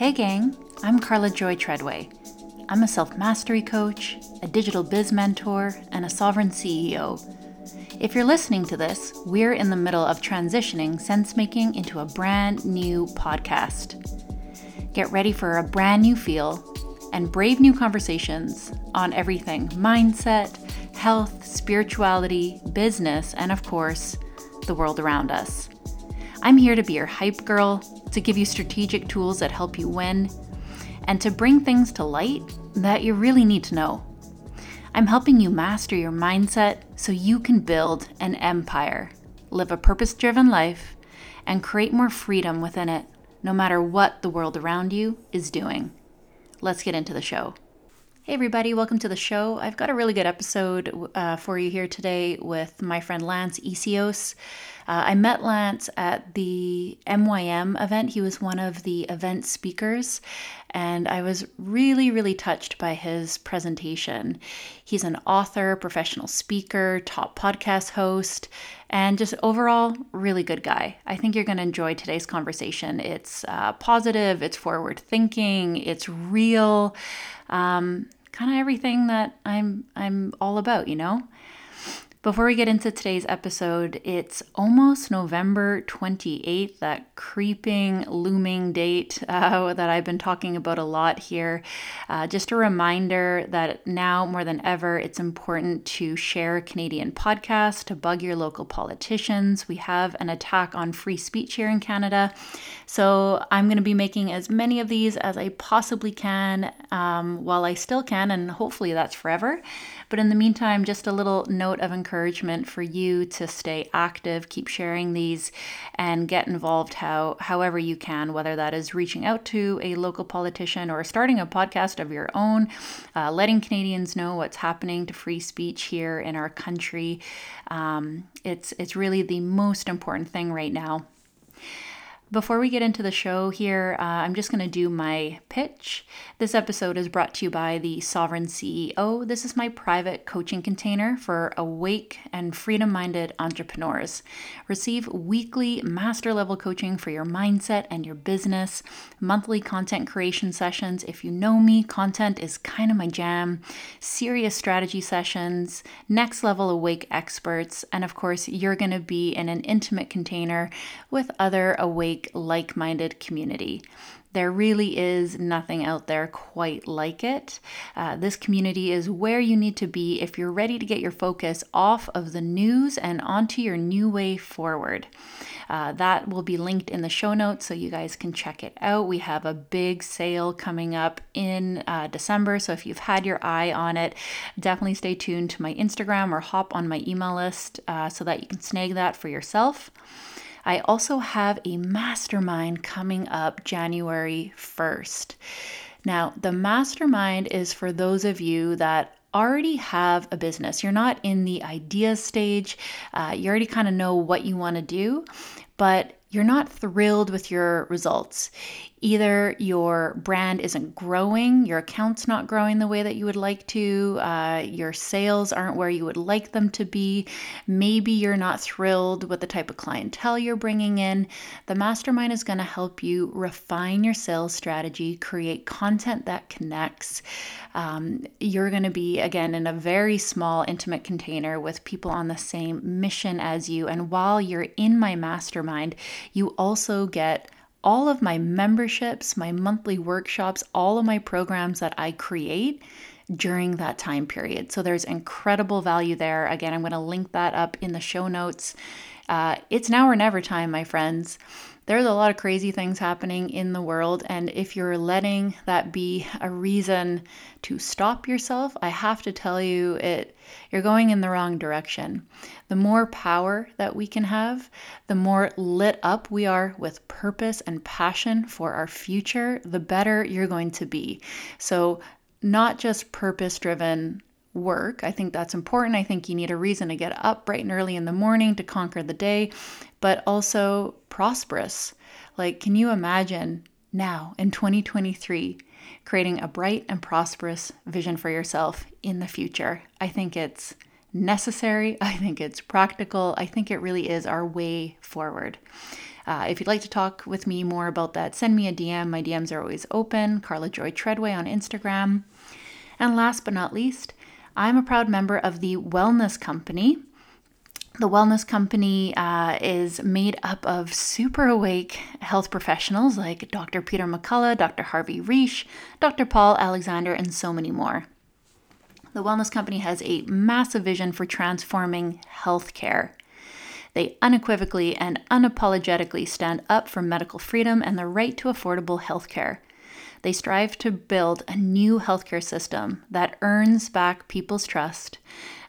Hey, gang, I'm Karla Joy Treadway. I'm a self mastery coach, a digital biz mentor, and a sovereign CEO. If you're listening to this, we're in the middle of transitioning sense making into a brand new podcast. Get ready for a brand new feel and brave new conversations on everything mindset, health, spirituality, business, and of course, the world around us. I'm here to be your hype girl, to give you strategic tools that help you win, and to bring things to light that you really need to know. I'm helping you master your mindset so you can build an empire, live a purpose driven life, and create more freedom within it, no matter what the world around you is doing. Let's get into the show. Hey, everybody, welcome to the show. I've got a really good episode uh, for you here today with my friend Lance Essihos. Uh, I met Lance at the MYM event. He was one of the event speakers, and I was really, really touched by his presentation. He's an author, professional speaker, top podcast host, and just overall, really good guy. I think you're going to enjoy today's conversation. It's uh, positive, it's forward thinking, it's real. Um, kind of everything that I'm I'm all about, you know. Before we get into today's episode, it's almost November 28th, that creeping, looming date uh, that I've been talking about a lot here. Uh, just a reminder that now more than ever, it's important to share Canadian podcasts, to bug your local politicians. We have an attack on free speech here in Canada. So I'm going to be making as many of these as I possibly can um, while I still can, and hopefully that's forever. But in the meantime, just a little note of encouragement for you to stay active, keep sharing these, and get involved how however you can, whether that is reaching out to a local politician or starting a podcast of your own, uh, letting Canadians know what's happening to free speech here in our country. Um, it's it's really the most important thing right now. Before we get into the show here, uh, I'm just going to do my pitch. This episode is brought to you by the Sovereign CEO. This is my private coaching container for awake and freedom minded entrepreneurs. Receive weekly master level coaching for your mindset and your business, monthly content creation sessions. If you know me, content is kind of my jam, serious strategy sessions, next level awake experts, and of course, you're going to be in an intimate container with other awake like minded community. There really is nothing out there quite like it. Uh, this community is where you need to be if you're ready to get your focus off of the news and onto your new way forward. Uh, that will be linked in the show notes so you guys can check it out. We have a big sale coming up in uh, December, so if you've had your eye on it, definitely stay tuned to my Instagram or hop on my email list uh, so that you can snag that for yourself. I also have a mastermind coming up January 1st. Now, the mastermind is for those of you that already have a business. You're not in the idea stage, uh, you already kind of know what you want to do, but you're not thrilled with your results. Either your brand isn't growing, your account's not growing the way that you would like to, uh, your sales aren't where you would like them to be, maybe you're not thrilled with the type of clientele you're bringing in. The mastermind is going to help you refine your sales strategy, create content that connects. Um, you're going to be, again, in a very small, intimate container with people on the same mission as you. And while you're in my mastermind, you also get all of my memberships, my monthly workshops, all of my programs that I create during that time period. So there's incredible value there. Again, I'm going to link that up in the show notes. Uh, it's now or never time, my friends there's a lot of crazy things happening in the world. And if you're letting that be a reason to stop yourself, I have to tell you it you're going in the wrong direction. The more power that we can have, the more lit up we are with purpose and passion for our future, the better you're going to be. So not just purpose driven work. I think that's important. I think you need a reason to get up bright and early in the morning to conquer the day, but also prosperous. Like, can you imagine now in 2023 creating a bright and prosperous vision for yourself in the future? I think it's necessary. I think it's practical. I think it really is our way forward. Uh, if you'd like to talk with me more about that, send me a DM. My DMs are always open. Karla Joy Treadway on Instagram. And last but not least, I'm a proud member of the Wellness Company. The Wellness Company uh, is made up of super awake health professionals like Dr. Peter McCullough, Dr. Harvey Risch, Dr. Paul Alexander, and so many more. The Wellness Company has a massive vision for transforming healthcare. They unequivocally and unapologetically stand up for medical freedom and the right to affordable healthcare. They strive to build a new healthcare system that earns back people's trust,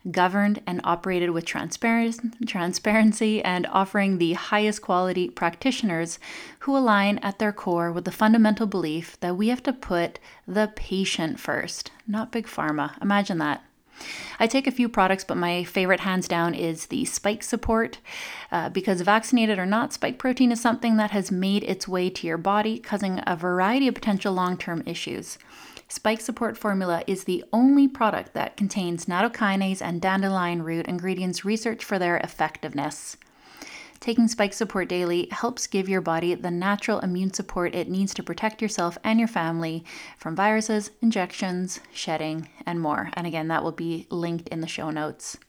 governed and operated with transparency, and offering the highest quality practitioners who align at their core with the fundamental belief that we have to put the patient first, not big pharma. Imagine that. I take a few products, but my favorite hands down is the spike support uh, because vaccinated or not, spike protein is something that has made its way to your body, causing a variety of potential long term issues. Spike Support Formula is the only product that contains nattokinase and dandelion root ingredients researched for their effectiveness. Taking Spike Support daily helps give your body the natural immune support it needs to protect yourself and your family from viruses, injections, shedding, and more. And again, that will be linked in the show notes.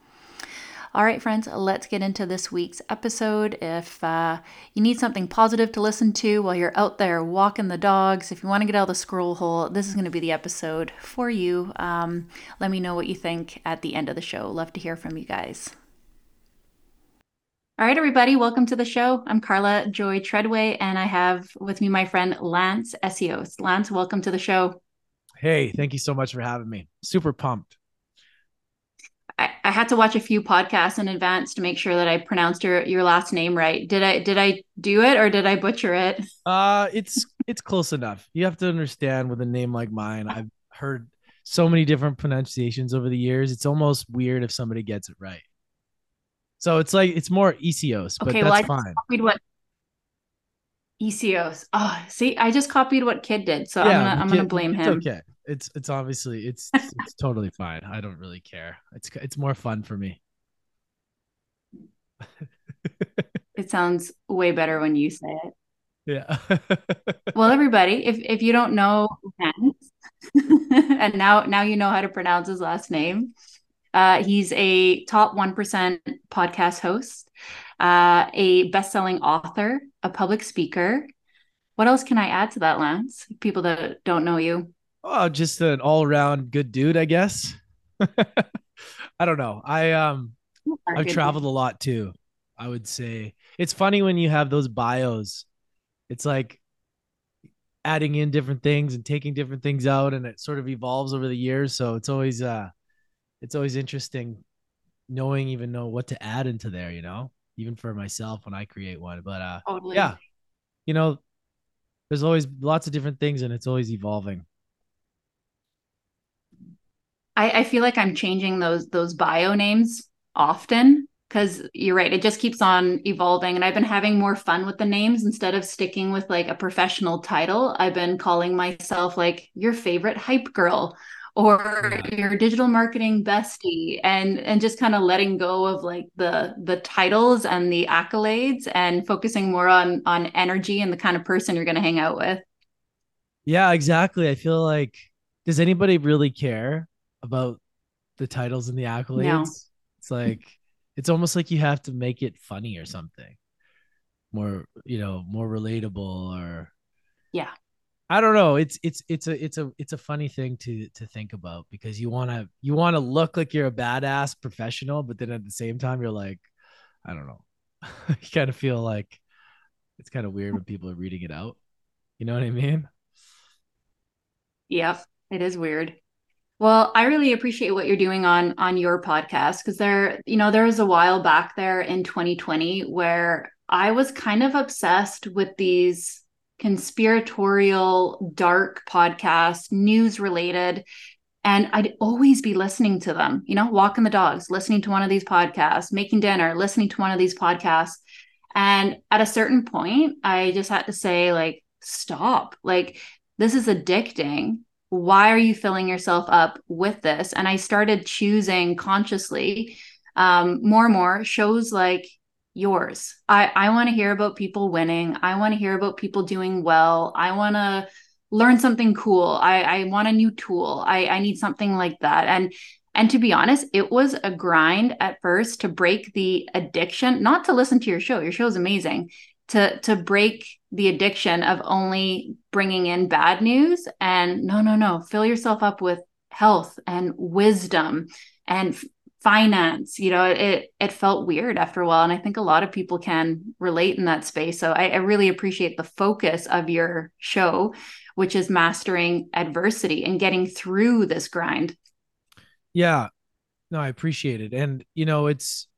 All right, friends, let's get into this week's episode. If uh, you need something positive to listen to while you're out there walking the dogs, if you want to get out of the scroll hole, this is going to be the episode for you. Um, let me know what you think at the end of the show. Love to hear from you guys. All right, everybody, welcome to the show. I'm Karla Joy Treadway, and I have with me my friend Lance Essihos. Lance, welcome to the show. Hey, thank you so much for having me. Super pumped. I, I had to watch a few podcasts in advance to make sure that I pronounced your your last name right. Did I did I do it or did I butcher it? Uh it's it's close enough. You have to understand with a name like mine, I've heard so many different pronunciations over the years. It's almost weird if somebody gets it right. So it's like it's more Essihos, but okay, that's well, I fine. Copied what. Oh, see, I just copied what Kid did, so yeah, I'm gonna I'm gonna blame him. okay. It's it's obviously it's it's totally fine. I don't really care. It's it's more fun for me. it sounds way better when you say it. Yeah. well, everybody, if if you don't know and now now you know how to pronounce his last name. Uh, he's a top 1% podcast host, uh, a best selling author, a public speaker. What else can I add to that, Lance? People that don't know you. Oh, just an all around good dude, I guess. I don't know. I um I've traveled a lot too. I would say it's funny when you have those bios. It's like adding in different things and taking different things out and it sort of evolves over the years. So it's always uh it's always interesting knowing even know what to add into there, you know, even for myself when I create one. But uh totally. yeah, you know, there's always lots of different things and it's always evolving. I, I feel like I'm changing those those bio names often because you're right, it just keeps on evolving. And I've been having more fun with the names instead of sticking with like a professional title. I've been calling myself like your favorite hype girl or yeah. your digital marketing bestie and and just kind of letting go of like the the titles and the accolades and focusing more on on energy and the kind of person you're going to hang out with yeah exactly i feel like does anybody really care about the titles and the accolades no. it's like it's almost like you have to make it funny or something more you know more relatable or yeah I don't know. It's it's it's a it's a it's a funny thing to to think about because you want to you want to look like you're a badass professional, but then at the same time you're like, I don't know. you kind of feel like it's kind of weird when people are reading it out. You know what I mean? Yep, it is weird. Well, I really appreciate what you're doing on on your podcast because there, you know, there was a while back there in 2020 where I was kind of obsessed with these conspiratorial, dark podcasts, news related. And I'd always be listening to them, you know, walking the dogs, listening to one of these podcasts, making dinner, listening to one of these podcasts. And at a certain point, I just had to say, like, stop. Like, this is addicting. Why are you filling yourself up with this? And I started choosing consciously um, more and more shows like yours. I, I want to hear about people winning. I want to hear about people doing well. I want to learn something cool. I, I want a new tool. I, I need something like that. And and to be honest, it was a grind at first to break the addiction, not to listen to your show. Your show is amazing. To to break the addiction of only bringing in bad news. And no no no, fill yourself up with health and wisdom and finance. You know it it felt weird after a while and i think a lot of people can relate in that space. So I, I, really appreciate the focus of your show which is mastering adversity and getting through this grind. Yeah. No i appreciate it. And you know it's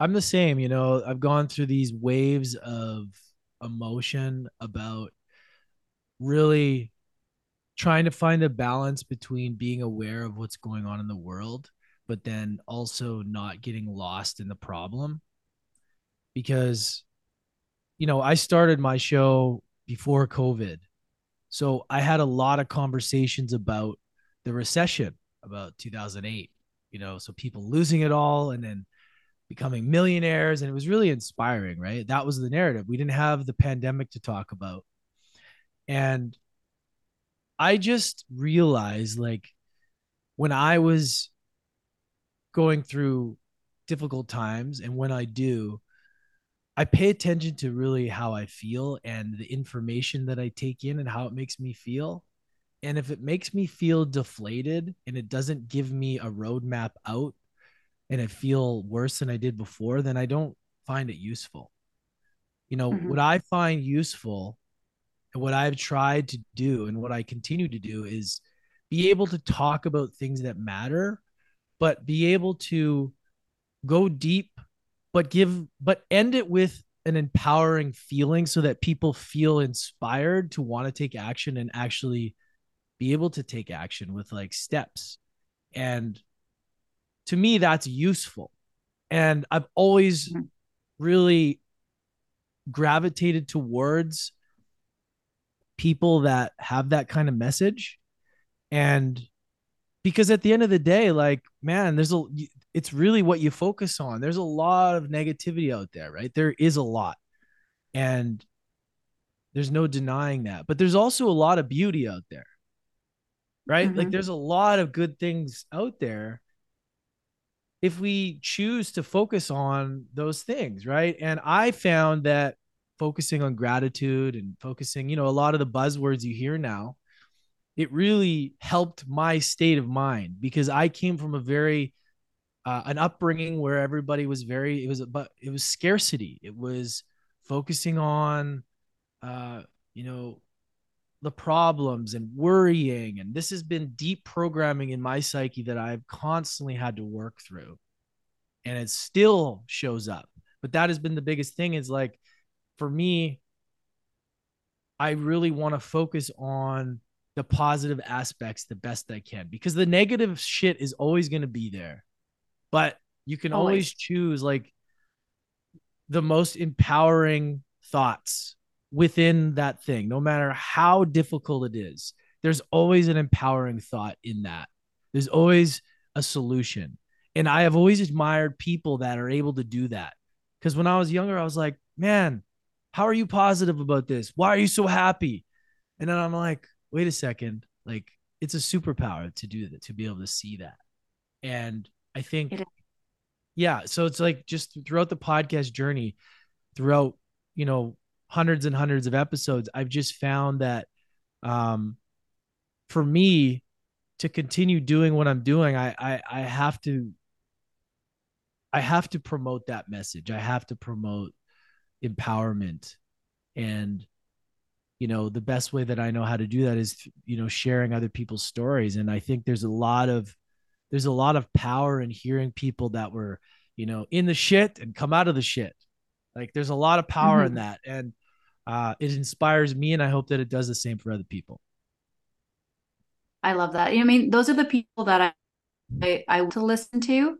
i'm the same you know i've gone through these waves of emotion about really trying to find a balance between being aware of what's going on in the world but then also not getting lost in the problem. Because you know i started my show before covid. So i had a lot of conversations about the recession about 2008 you know so people losing it all and then becoming millionaires and it was really inspiring right? That was the narrative. We didn't have the pandemic to talk about. And i just realized like when i was going through difficult times and when I do, I pay attention to really how I feel and the information that I take in and how it makes me feel. And if it makes me feel deflated and it doesn't give me a roadmap out and I feel worse than I did before, then I don't find it useful. You know, mm-hmm. what I find useful and what I've tried to do and what I continue to do is be able to talk about things that matter but be able to go deep, but give, but end it with an empowering feeling so that people feel inspired to want to take action and actually be able to take action with like steps. And to me, that's useful. And I've always mm-hmm. really gravitated towards people that have that kind of message. And because at the end of the day like man there's a it's really what you focus on there's a lot of negativity out there right there is a lot and there's no denying that but there's also a lot of beauty out there right mm-hmm. like there's a lot of good things out there if we choose to focus on those things right and i found that focusing on gratitude and focusing you know a lot of the buzzwords you hear now it really helped my state of mind because I came from a very uh, an upbringing where everybody was very it was but it was scarcity. It was focusing on uh, you know the problems and worrying and this has been deep programming in my psyche that I've constantly had to work through and it still shows up but that has been the biggest thing is like for me I really want to focus on the positive aspects the best I can because the negative shit is always going to be there. But you can always. always choose like the most empowering thoughts within that thing, no matter how difficult it is. There's always an empowering thought in that. There's always a solution. And I have always admired people that are able to do that. Because when I was younger, I was like, man, how are you positive about this? Why are you so happy? And then I'm like, wait a second, like it's a superpower to do that, to be able to see that. And I think, yeah, so it's like just throughout the podcast journey, throughout, you know, hundreds and hundreds of episodes, I've just found that um for me to continue doing what I'm doing, I I, I have to I have to promote that message. I have to promote empowerment and you know the best way that i know how to do that is you know sharing other people's stories and i think there's a lot of there's a lot of power in hearing people that were you know in the shit and come out of the shit like there's a lot of power mm-hmm. in that and uh, it inspires me and i hope that it does the same for other people i love that i mean those are the people that i i, I to listen to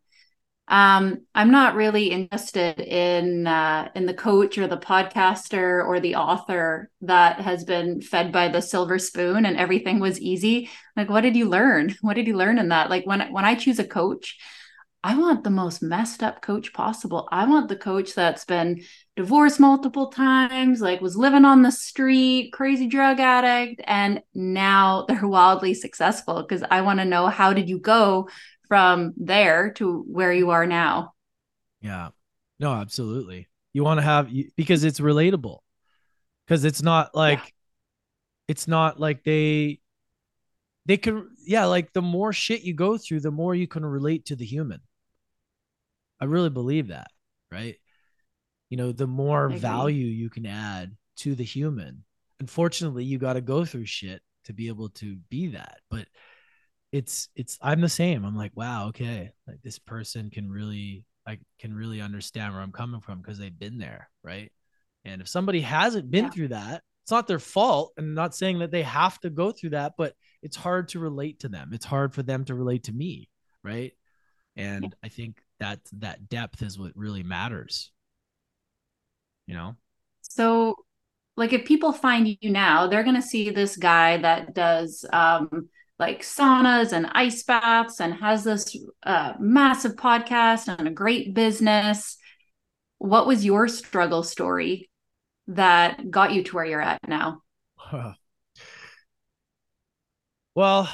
um, I'm not really interested in uh, in the coach or the podcaster or the author that has been fed by the silver spoon and everything was easy. Like, what did you learn? What did you learn in that? Like when when I choose a coach, I want the most messed up coach possible. I want the coach that's been divorced multiple times, like was living on the street, crazy drug addict, and now they're wildly successful because I want to know how did you go from there to where you are now? Yeah. No, absolutely. You want to have because it's relatable. Cuz it's not like yeah. it's not like they they can yeah, like the more shit you go through, the more you can relate to the human. I really believe that, right? You know, the more value you can add to the human. Unfortunately, you got to go through shit to be able to be that. But it's it's I'm the same. I'm like, wow, okay, like this person can really I can really understand where I'm coming from because they've been there, right? And if somebody hasn't been yeah. through that, it's not their fault. And I'm not saying that they have to go through that, but it's hard to relate to them. It's hard for them to relate to me, right? And yeah. I think that that depth is what really matters you know? So like if people find you now they're going to see this guy that does um like saunas and ice baths and has this uh, massive podcast and a great business. What was your struggle story that got you to where you're at now? Well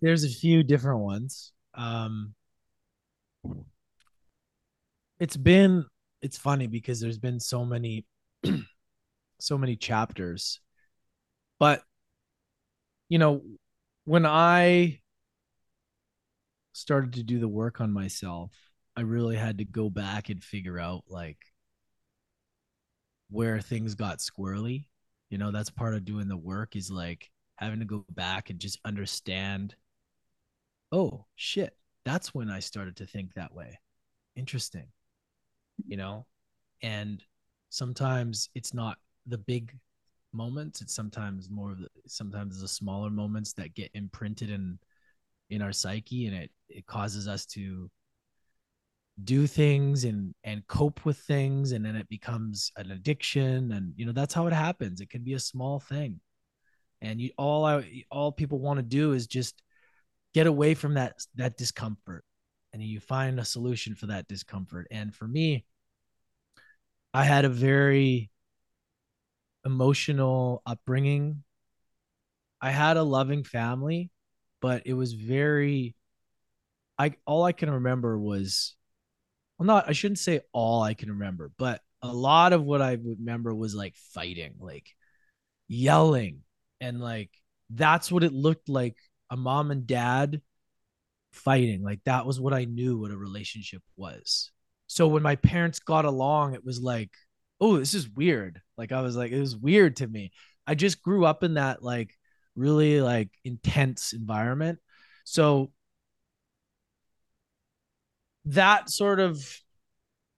there's a few different ones. Um it's been it's funny because there's been so many so many chapters but you know when i started to do the work on myself i really had to go back and figure out like where things got squirrely you know that's part of doing the work is like having to go back and just understand oh shit that's when I started to think that way. Interesting. You know, and sometimes it's not the big moments, it's sometimes more of the sometimes the smaller moments that get imprinted in in our psyche and it it causes us to do things and and cope with things and then it becomes an addiction and you know that's how it happens. It can be a small thing. And you all I, all people want to do is just get away from that that discomfort and you find a solution for that discomfort. And for me i had a very emotional upbringing i had a loving family but it was very i all i can remember was well not i shouldn't say all i can remember but a lot of what i remember was like fighting like yelling and like that's what it looked like a mom and dad fighting. Like that was what I knew what a relationship was. So when my parents got along, it was like, oh, this is weird. Like I was like, it was weird to me. I just grew up in that like really like intense environment. So that sort of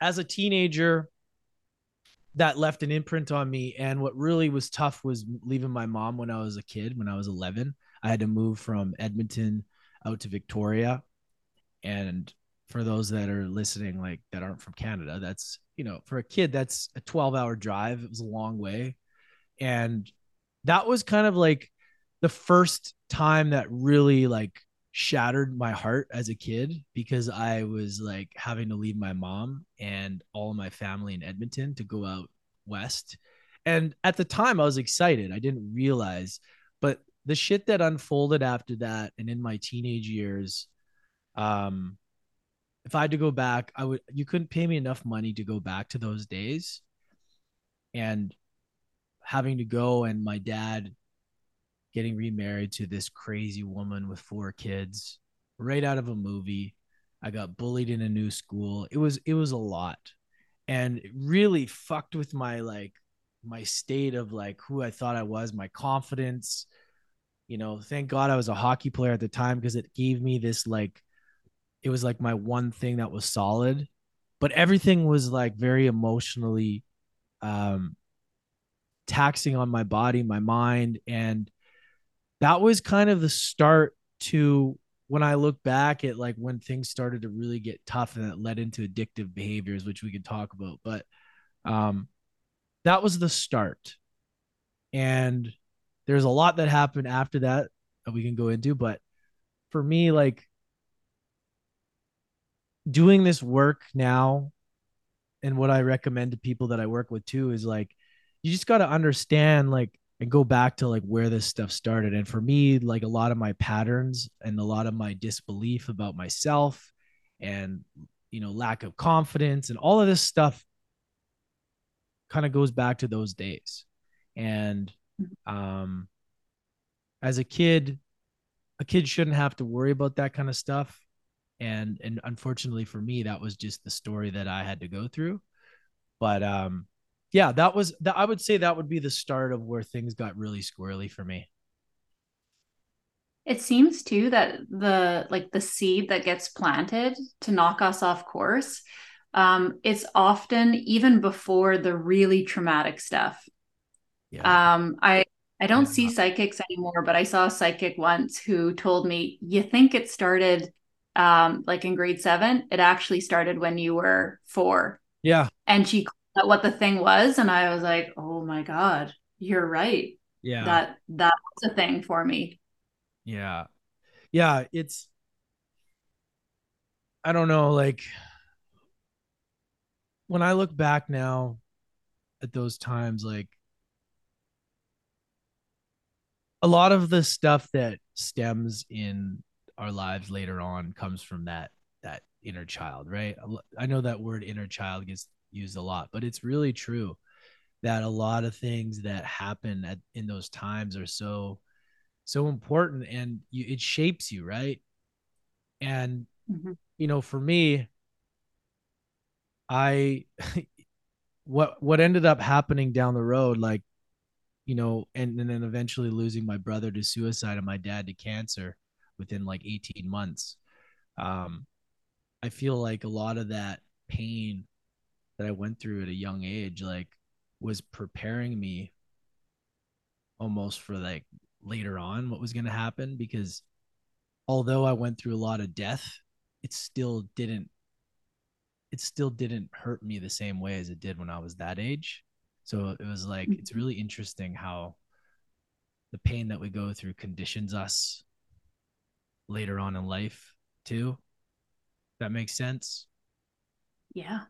as a teenager that left an imprint on me and what really was tough was leaving my mom when I was a kid when I was 11 I had to move from Edmonton out to Victoria. And for those that are listening, like that aren't from Canada, that's, you know, for a kid, that's a 12 hour drive. It was a long way. And that was kind of like the first time that really like shattered my heart as a kid because I was like having to leave my mom and all my family in Edmonton to go out west. And at the time I was excited. I didn't realize, but the shit that unfolded after that and in my teenage years um if i had to go back i would you couldn't pay me enough money to go back to those days. And having to go and my dad getting remarried to this crazy woman with four kids right out of a movie. I got bullied in a new school. It was it was a lot. And it really fucked with my like my state of like who i thought i was my confidence. You know thank god i was a hockey player at the time because it gave me this like it was like my one thing that was solid but everything was like very emotionally um taxing on my body my mind and that was kind of the start to when i look back at like when things started to really get tough and it led into addictive behaviors which we could talk about but um that was the start. And there's a lot that happened after that that we can go into, but for me, like doing this work now and what I recommend to people that I work with too is like you just got to understand like and go back to like where this stuff started. And for me like a lot of my patterns and a lot of my disbelief about myself and you know lack of confidence and all of this stuff kind of goes back to those days. And um as a kid a kid shouldn't have to worry about that kind of stuff and and unfortunately for me that was just the story that i had to go through but um yeah that was that i would say that would be the start of where things got really squirrely for me it seems too that the like the seed that gets planted to knock us off course um it's often even before the really traumatic stuff yeah. um i i don't yeah. see psychics anymore but i saw a psychic once who told me you think it started um, like in grade seven, it actually started when you were four. Yeah. And she called what the thing was. And I was like, oh my God, you're right. Yeah. That that was a thing for me. Yeah. Yeah. It's I don't know, like when I look back now at those times, like a lot of the stuff that stems in our lives later on comes from that that inner child, right? I know that word inner child gets used a lot, but it's really true that a lot of things that happen at in those times are so so important and you, it shapes you, right? And mm-hmm. you know, for me, I what what ended up happening down the road, like you know, and, and then eventually losing my brother to suicide and my dad to cancer within like 18 months. Um, I feel like a lot of that pain that I went through at a young age, like, was preparing me almost for like later on what was going to happen because although I went through a lot of death, it still didn't it still didn't hurt me the same way as it did when I was that age. So it was like it's mm-hmm. really interesting how the pain that we go through conditions us later on in life too. That makes sense. Yeah.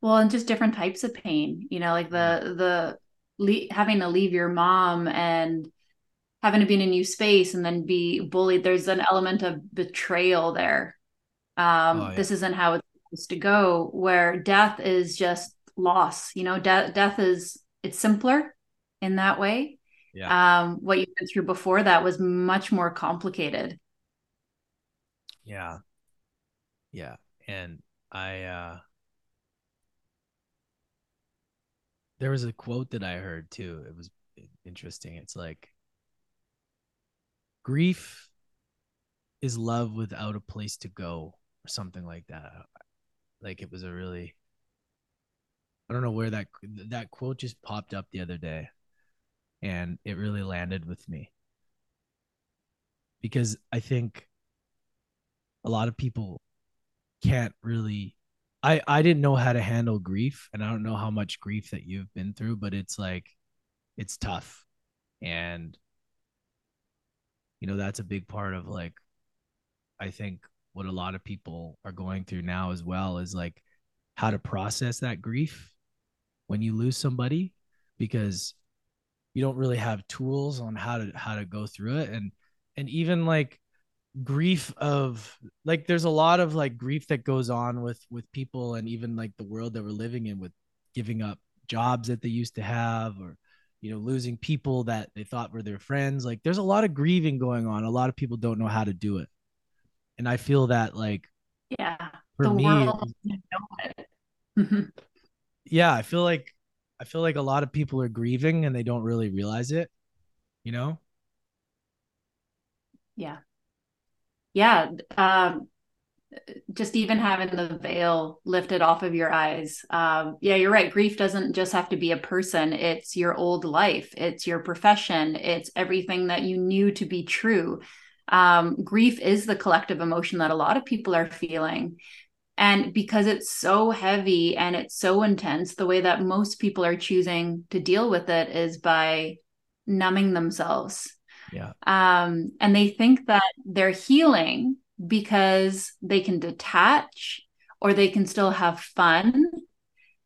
Well, and just different types of pain, you know, like the the le- having to leave your mom and having to be in a new space and then be bullied. There's an element of betrayal there. Um, oh, yeah. This isn't how it's supposed to go. Where death is just loss. You know, death death is it's simpler in that way yeah. um, what you went through before that was much more complicated. Yeah. Yeah. And I, uh, there was a quote that I heard too. It was interesting. It's like, grief is love without a place to go or something like that. Like it was a really, I don't know where that that quote just popped up the other day and it really landed with me. Because I think a lot of people can't really I I didn't know how to handle grief and I don't know how much grief that you've been through but it's like it's tough. And you know that's a big part of like I think what a lot of people are going through now as well is like how to process that grief when you lose somebody because you don't really have tools on how to how to go through it. And and even like grief of like there's a lot of like grief that goes on with with people and even like the world that we're living in with giving up jobs that they used to have or you know losing people that they thought were their friends. Like there's a lot of grieving going on. A lot of people don't know how to do it. And i feel that like yeah for me yeah i feel like I feel like a lot of people are grieving and they don't really realize it, you know? Yeah. Yeah. Um, just even having the veil lifted off of your eyes. Um, yeah, you're right. Grief doesn't just have to be a person, it's your old life, it's your profession, it's everything that you knew to be true. Um, grief is the collective emotion that a lot of people are feeling. And because it's so heavy and it's so intense, the way that most people are choosing to deal with it is by numbing themselves. Yeah. Um, and they think that they're healing because they can detach or they can still have fun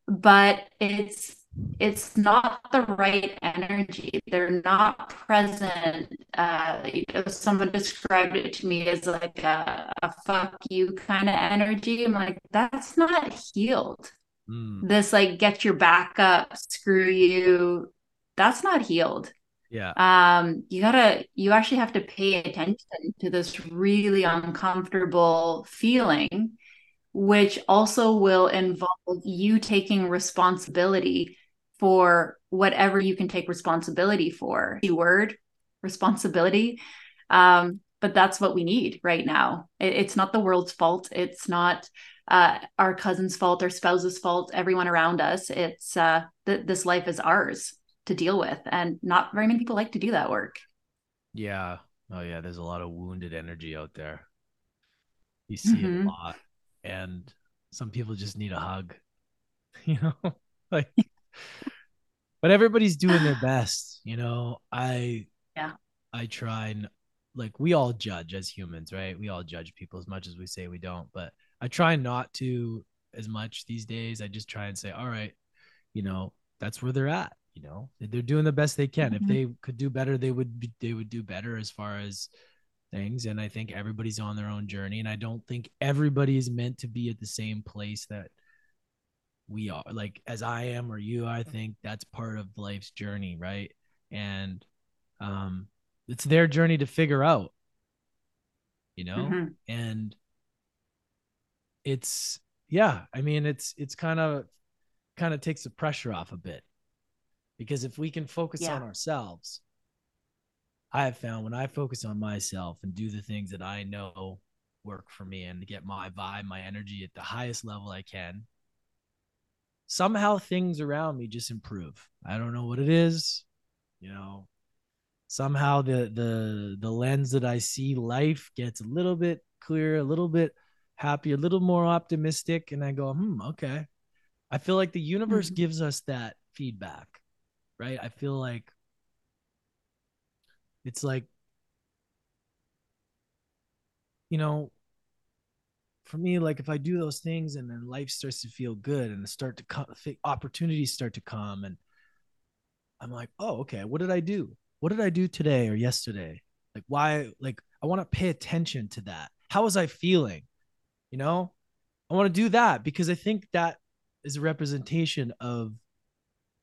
but it's it's not the right energy. They're not present. Uh you know, someone described it to me as like a, a fuck you kind of energy. I'm like that's not healed. Mm. this like get your back up screw you that's not healed. Yeah. Um you gotta you actually have to pay attention to this really uncomfortable feeling which also will involve you taking responsibility for whatever you can take responsibility for. The word responsibility. Um but that's what we need right now. It, it's not the world's fault. It's not uh, our cousin's fault our spouse's fault everyone around us. It's uh th- this life is ours to deal with and not very many people like to do that work. Yeah. Oh yeah there's a lot of wounded energy out there. You see mm-hmm. it a lot and some people just need a hug you know? Like but everybody's doing their best you know? I yeah. I try and like we all judge as humans right? We all judge people as much as we say we don't but i try not to as much these days. I just try and say all right you know that's where they're at you know? They're doing the best they can. Mm-hmm. if they could do better they would be, they would do better as far as things and i think everybody's on their own journey and i don't think everybody is meant to be at the same place that we are like as i am or you i think that's part of life's journey right and um it's their journey to figure out you know mm-hmm. and it's yeah i mean it's it's kind of kind of takes the pressure off a bit because if we can focus yeah. on ourselves i have found when i focus on myself and do the things that i know work for me and get my vibe my energy at the highest level i can somehow things around me just improve i don't know what it is you know somehow the the the lens that i see life gets a little bit clearer a little bit happy a little more optimistic and i go hmm okay i feel like the universe mm-hmm. gives us that feedback right? I feel like it's like you know for me like if i do those things and then life starts to feel good and start to come opportunities start to come and i'm like oh okay what did i do what did i do today or yesterday like why like i want to pay attention to that how was i feeling you know i want to do that because i think that is a representation of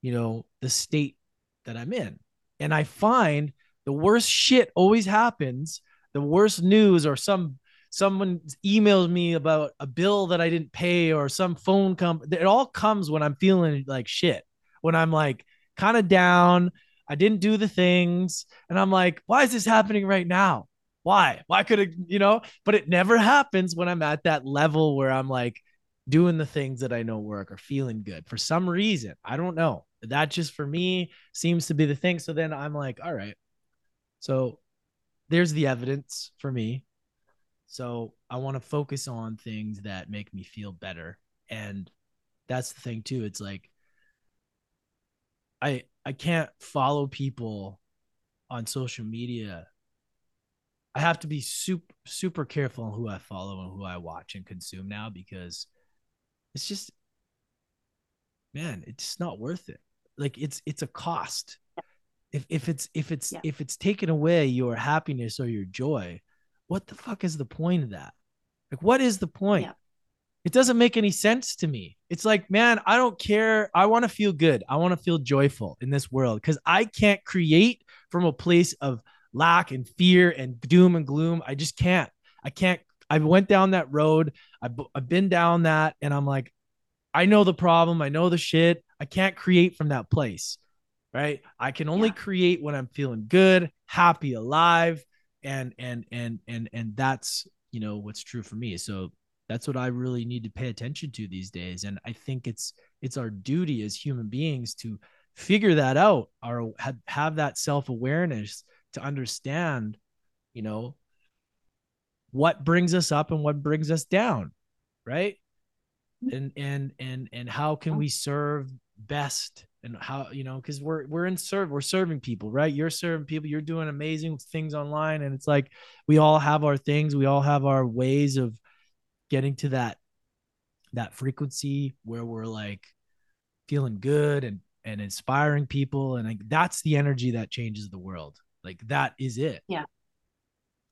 you know, the state that I'm in. And I find the worst shit always happens. The worst news or some someone emails me about a bill that I didn't pay or some phone company. It all comes when I'm feeling like shit. When I'm like kind of down, I didn't do the things, and I'm like, why is this happening right now? Why? Why could it, you know? But it never happens when I'm at that level where I'm like doing the things that I know work or feeling good for some reason. I don't know that just for me seems to be the thing. So then I'm like, all right. So there's the evidence for me. So I want to focus on things that make me feel better. And that's the thing too. It's like I I can't follow people on social media. I have to be super super careful on who I follow and who I watch and consume now because it's just man, it's not worth it like it's it's a cost if if it's if it's yeah. if it's taken away your happiness or your joy what the fuck is the point of that? Like what is the point? Yeah. it doesn't make any sense to me. It's like man i don't care. I want to feel good. I want to feel joyful in this world because i can't create from a place of lack and fear and doom and gloom. I just can't. I can't. I went down that road. I've, I've been down that and i'm like i know the problem. I know the shit. I can't create from that place, right? I can only yeah. create when I'm feeling good, happy, alive, and and and and and that's you know what's true for me. So that's what I really need to pay attention to these days, and I think it's it's our duty as human beings to figure that out or have, have that self awareness to understand, you know, what brings us up and what brings us down, right? Mm-hmm. And and and and how can we serve best and how you know because we're we're in serve we're serving people right? You're serving people you're doing amazing things online and it's like we all have our things we all have our ways of getting to that that frequency where we're like feeling good and and inspiring people and like that's the energy that changes the world. Like that is it. Yeah.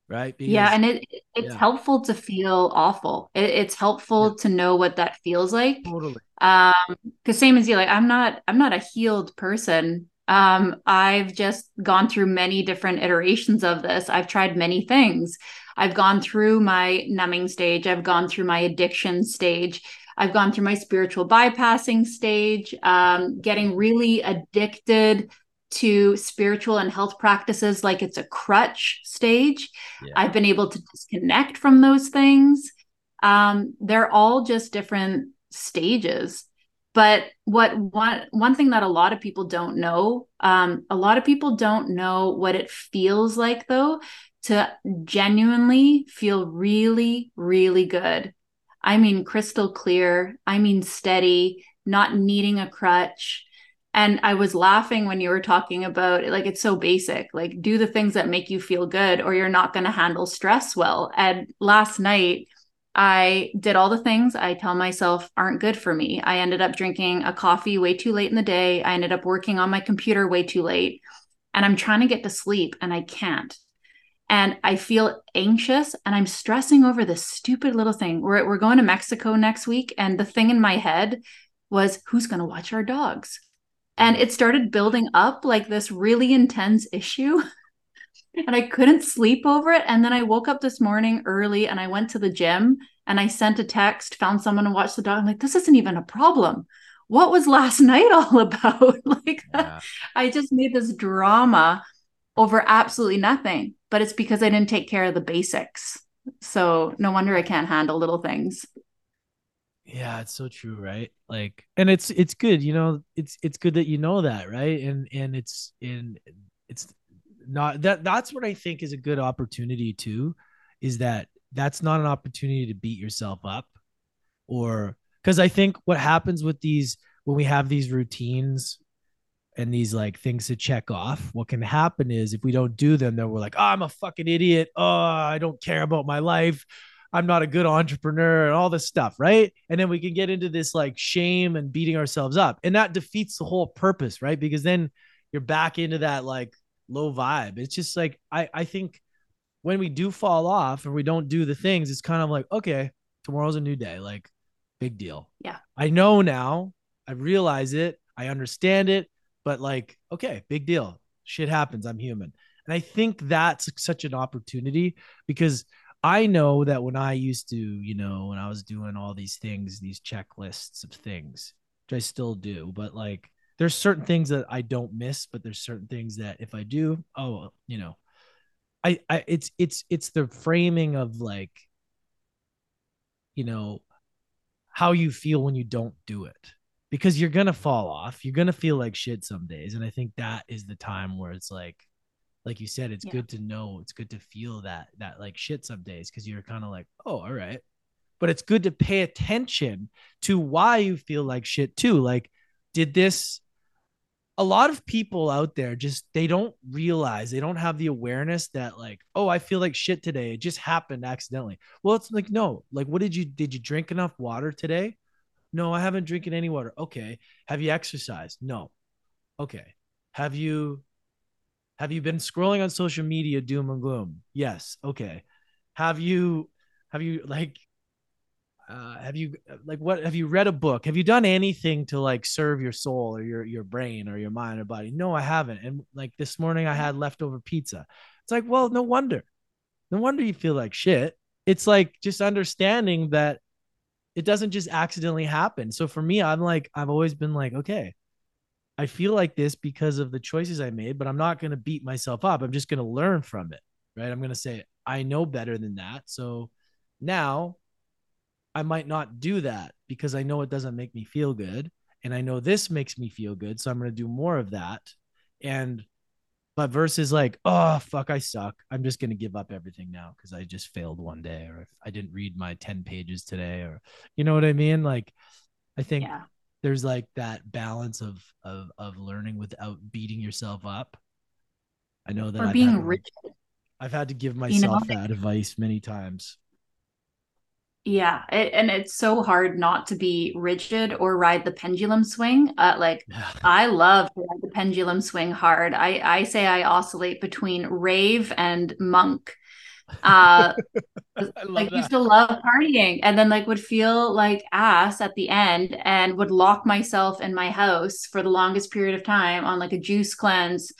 Right? Because, yeah and it it's yeah. helpful to feel awful. It, it's helpful yeah. to know what that feels like. Totally um because same as you like i'm not i'm not a healed person um i've just gone through many different iterations of this i've tried many things i've gone through my numbing stage i've gone through my addiction stage I've gone through my spiritual bypassing stage, um, getting really addicted to spiritual and health practices like it's a crutch stage. Yeah. I've been able to disconnect from those things. Um, they're all just different stages. But what one one thing that a lot of people don't know, um, a lot of people don't know what it feels like though to genuinely feel really, really good. I mean crystal clear. I mean steady, not needing a crutch. And I was laughing when you were talking about like it's so basic, like do the things that make you feel good or you're not going to handle stress well. And last night I did all the things I tell myself aren't good for me. I ended up drinking a coffee way too late in the day. I ended up working on my computer way too late. And I'm trying to get to sleep and I can't and I feel anxious and I'm stressing over this stupid little thing. We're, we're going to Mexico next week. And the thing in my head was, who's going to watch our dogs? And it started building up like this really intense issue. and I couldn't sleep over it. And then I woke up this morning early and I went to the gym and I sent a text, found someone to watch the dog. I'm like, this isn't even a problem. What was last night all about? like, yeah. I just made this drama over absolutely nothing, but it's because I didn't take care of the basics. So no wonder I can't handle little things. Yeah, it's so true, right? Like and it's it's good, you know, it's it's good that you know that, right? And and it's in it's not that that's what I think is a good opportunity too is that that's not an opportunity to beat yourself up or cuz I think what happens with these when we have these routines and these like things to check off, what can happen is if we don't do them, then we're like, oh, I'm a fucking idiot. Oh, I don't care about my life. I'm not a good entrepreneur and all this stuff, right? And then we can get into this like shame and beating ourselves up. And that defeats the whole purpose, right? Because then you're back into that like low vibe. It's just like I I think when we do fall off and we don't do the things, it's kind of like, okay, tomorrow's a new day. Like big deal. Yeah. I know now. I realize it. I understand it but like, okay, big deal. Shit happens. I'm human. And I think that's such an opportunity because I know that when I used to, you know, when I was doing all these things, these checklists of things, which I still do, but like there's certain things that I don't miss, but there's certain things that if I do, oh, you know, I, I it's it's it's the framing of like, you know, how you feel when you don't do it because you're gonna fall off. You're gonna feel like shit some days, and I think that is the time where it's like, like you said, it's yeah. good to know, it's good to feel that that like shit some days because you're kind of like, oh, all right. But it's good to pay attention to why you feel like shit too. Like, did this? A lot of people out there just they don't realize they don't have the awareness that like, oh, I feel like shit today. It just happened accidentally. Well, it's like no, like, what did you did you drink enough water today? No, I haven't drinking any water. Okay. Have you exercised? No. Okay. Have you have you been scrolling on social media doom and gloom? Yes. Okay. Have you have you like uh, have you like what have you read a book have you done anything to like serve your soul or your your brain or your mind or body no i haven't and like this morning i had leftover pizza it's like well no wonder no wonder you feel like shit it's like just understanding that it doesn't just accidentally happen. So for me, I'm like, I've always been like, okay, I feel like this because of the choices I made, but I'm not going to beat myself up. I'm just going to learn from it. Right. I'm going to say, I know better than that. So now I might not do that because I know it doesn't make me feel good. And I know this makes me feel good. So I'm going to do more of that. And but versus like, oh fuck, I suck. I'm just gonna give up everything now because I just failed one day, or if I didn't read my 10 pages today, or you know what I mean? Like, I think yeah. there's like that balance of of of learning without beating yourself up. I know that or I've being had, rigid. I've had to give myself you know? that advice many times. Yeah, it, and it's so hard not to be rigid or ride the pendulum swing. Uh, like I love to ride the pendulum swing hard. I I say I oscillate between rave and monk. Uh, I like that. used to love partying, and then like would feel like ass at the end, and would lock myself in my house for the longest period of time on like a juice cleanse,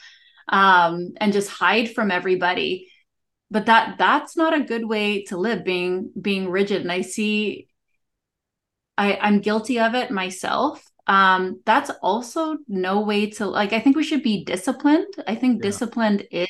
um, and just hide from everybody but that that's not a good way to live being being rigid. And i see i i'm guilty of it myself. Um that's also no way to like i think we should be disciplined. I think Yeah. disciplined is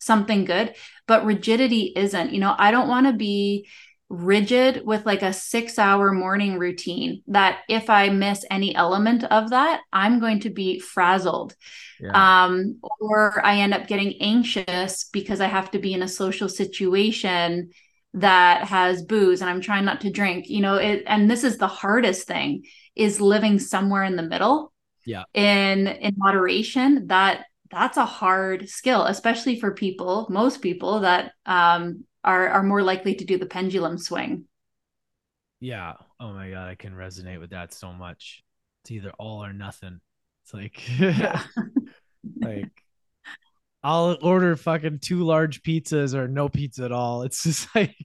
something good but rigidity isn't. You know i don't want to be rigid with like a 6 hour morning routine that if i miss any element of that i'm going to be frazzled Yeah. um, or I end up getting anxious because I have to be in a social situation that has booze and I'm trying not to drink. You know, it, and this is the hardest thing is living somewhere in the middle. Yeah. In in moderation, that that's a hard skill, especially for people, most people that um are are more likely to do the pendulum swing. Yeah. Oh my god, I can resonate with that so much. It's either all or nothing. It's like Yeah. like I'll order fucking two large pizzas or no pizza at all. It's just like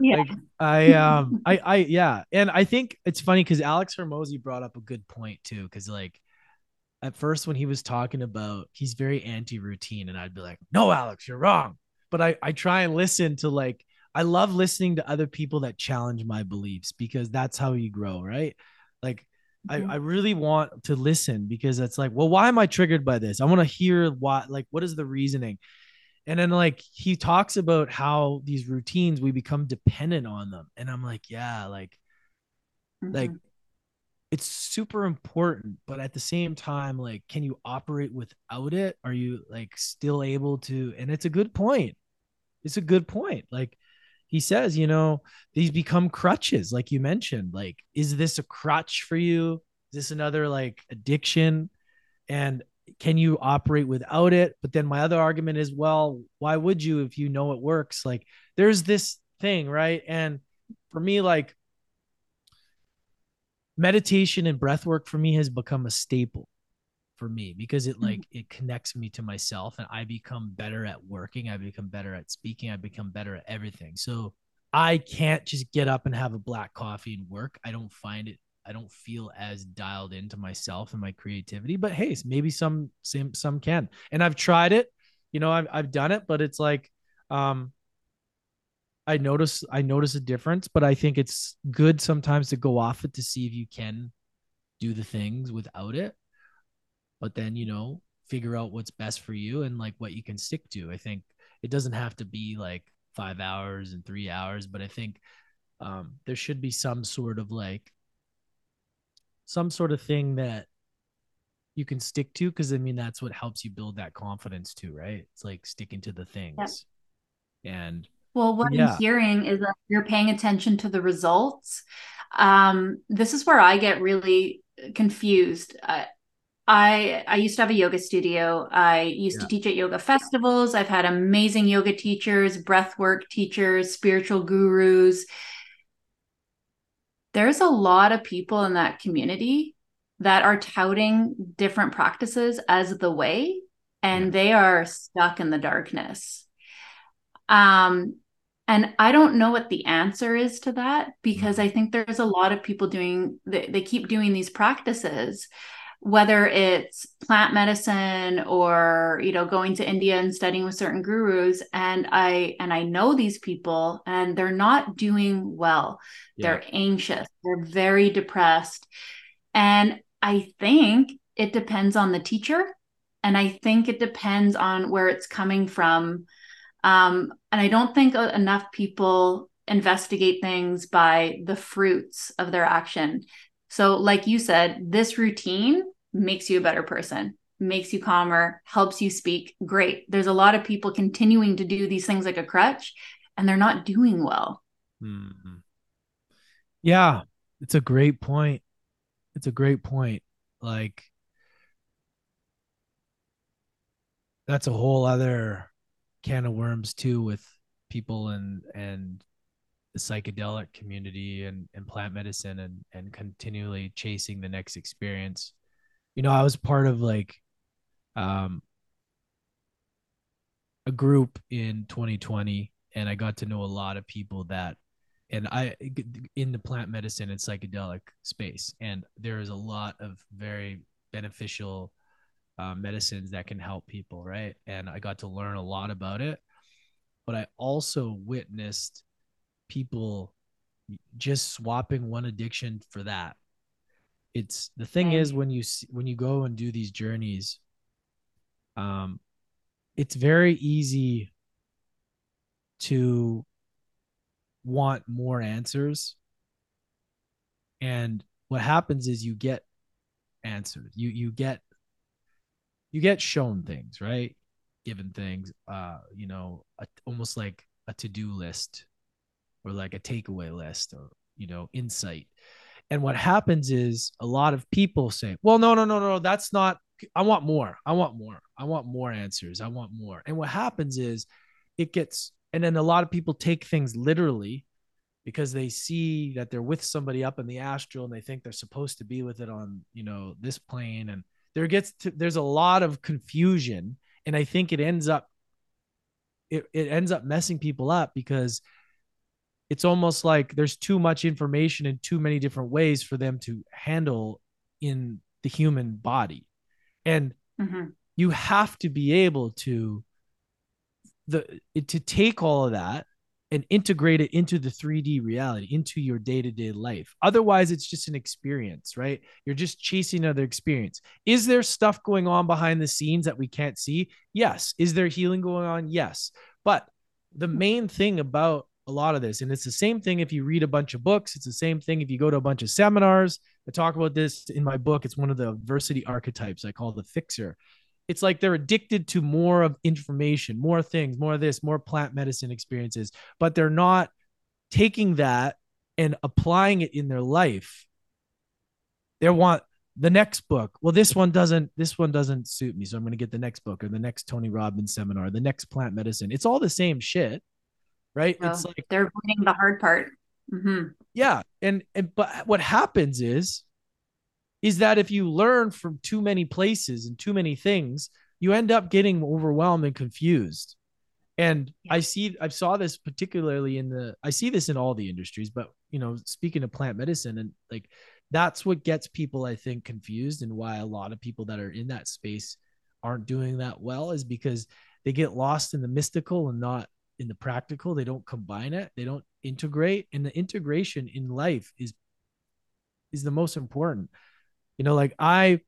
Yeah. like I um I I yeah. And I think it's funny because Alex Hormozi brought up a good point too. Cause like at first when he was talking about he's very anti-routine, and I'd be like, no, Alex, you're wrong. But I, I try and listen to like I love listening to other people that challenge my beliefs because that's how you grow, right? Like I, Mhm. I really want to listen because it's like, well, why am I triggered by this? I want to hear why, like, what is the reasoning? And then, like, he talks about how these routines we become dependent on them. And I'm like, yeah, like, like Mhm. it's super important. But at the same time, like, can you operate without it? Are you like still able to? And it's a good point. It's a good point. Like, he says, you know, these become crutches, like you mentioned. Like, is this a crutch for you? Is this another like addiction? And can you operate without it? But then my other argument is, well, why would you if you know it works? Like, there's this thing, right? And for me, like, meditation and breath work for me has become a staple for me because it like it connects me to myself and I become better at working, I become better at speaking, I become better at everything. So I can't just get up and have a black coffee and work. I don't find it I don't feel as dialed into myself and my creativity, but hey, maybe some some some can. And I've tried it. You know, I've I've done it, but it's like um I notice I notice a difference, but I think it's good sometimes to go off it to see if you can do the things without it but then you know figure out what's best for you and like what you can stick to i think it doesn't have to be like five hours and three hours but i think um, there should be some sort of like some sort of thing that you can stick to because i mean that's what helps you build that confidence too right it's like sticking to the things and Well, what Yeah. I'm hearing is that you're paying attention to the results. Um, this is where I get really confused. Uh, I I used to have a yoga studio. I used to teach at yoga festivals. I've had amazing yoga teachers, breathwork teachers, spiritual gurus. There's a lot of people in that community that are touting different practices as the way, and Yeah. they are stuck in the darkness. Um, and I don't know what the answer is to that because I think there's a lot of people doing they, they keep doing these practices, whether it's plant medicine or you know going to India and studying with certain gurus. And I and I know these people and they're not doing well. Yeah. They're anxious, they're very depressed. And I think it depends on the teacher. And I think it depends on where it's coming from. Um, and I don't think uh, enough people investigate things by the fruits of their action. So, like you said, this routine makes you a better person, makes you calmer, helps you speak. Great. There's a lot of people continuing to do these things like a crutch and they're not doing well. Mhm. yeah it's a great point it's a great point. Like that's a whole other can of worms too with people and and the psychedelic community and, and plant medicine and and continually chasing the next experience. You know, I was part of like um a group in 2020 and I got to know a lot of people that and I in the plant medicine and psychedelic space and there is a lot of very beneficial uh, medicines that can help people right? And I got to learn a lot about it but I also witnessed people just swapping one addiction for that it's the thing is when you when you go and do these journeys um it's very easy to want more answers. And what happens is you get answers. You you get you get shown things right? Given things uh you know a, almost like a to-do list or like a takeaway list or you know insight and what happens is a lot of people say well no no no no that's not i want more i want more i want more answers i want more. And what happens is it gets and then a lot of people take things literally because they see that they're with somebody up in the astral and they think they're supposed to be with it on you know this plane. And there gets to, there's a lot of confusion. And i think it ends up it, it ends up messing people up because it's almost like there's too much information in too many different ways for them to handle in the human body and mm-hmm. you have to be able to the to take all of that and integrate it into the 3D reality, into your day to day life. Otherwise, it's just an experience, right? You're just chasing another experience. Is there stuff going on behind the scenes that we can't see? Yes. Is there healing going on? Yes. But the main thing about a lot of this, and it's the same thing if you read a bunch of books, it's the same thing if you go to a bunch of seminars. I talk about this in my book. It's one of the adversity archetypes I call the fixer it's like they're addicted to more of information, more things, more of this, more plant medicine experiences, but they're not taking that and applying it in their life. They want the next book. Well, this one doesn't this one doesn't suit me, so I'm going to get the next book or the next Tony Robbins seminar, the next plant medicine. It's all the same shit, right? Well, it's like they're winning the hard part. Mm-hmm. Yeah, and and but what happens is is that if you learn from too many places and too many things, you end up getting overwhelmed and confused. And I see, I saw this particularly in the, I see this in all the industries, but you know, speaking of plant medicine and like that's what gets people, I think, confused and why a lot of people that are in that space aren't doing that well is because they get lost in the mystical and not in the practical. They don't combine it, they don't integrate. And the integration in life is is the most important you know like i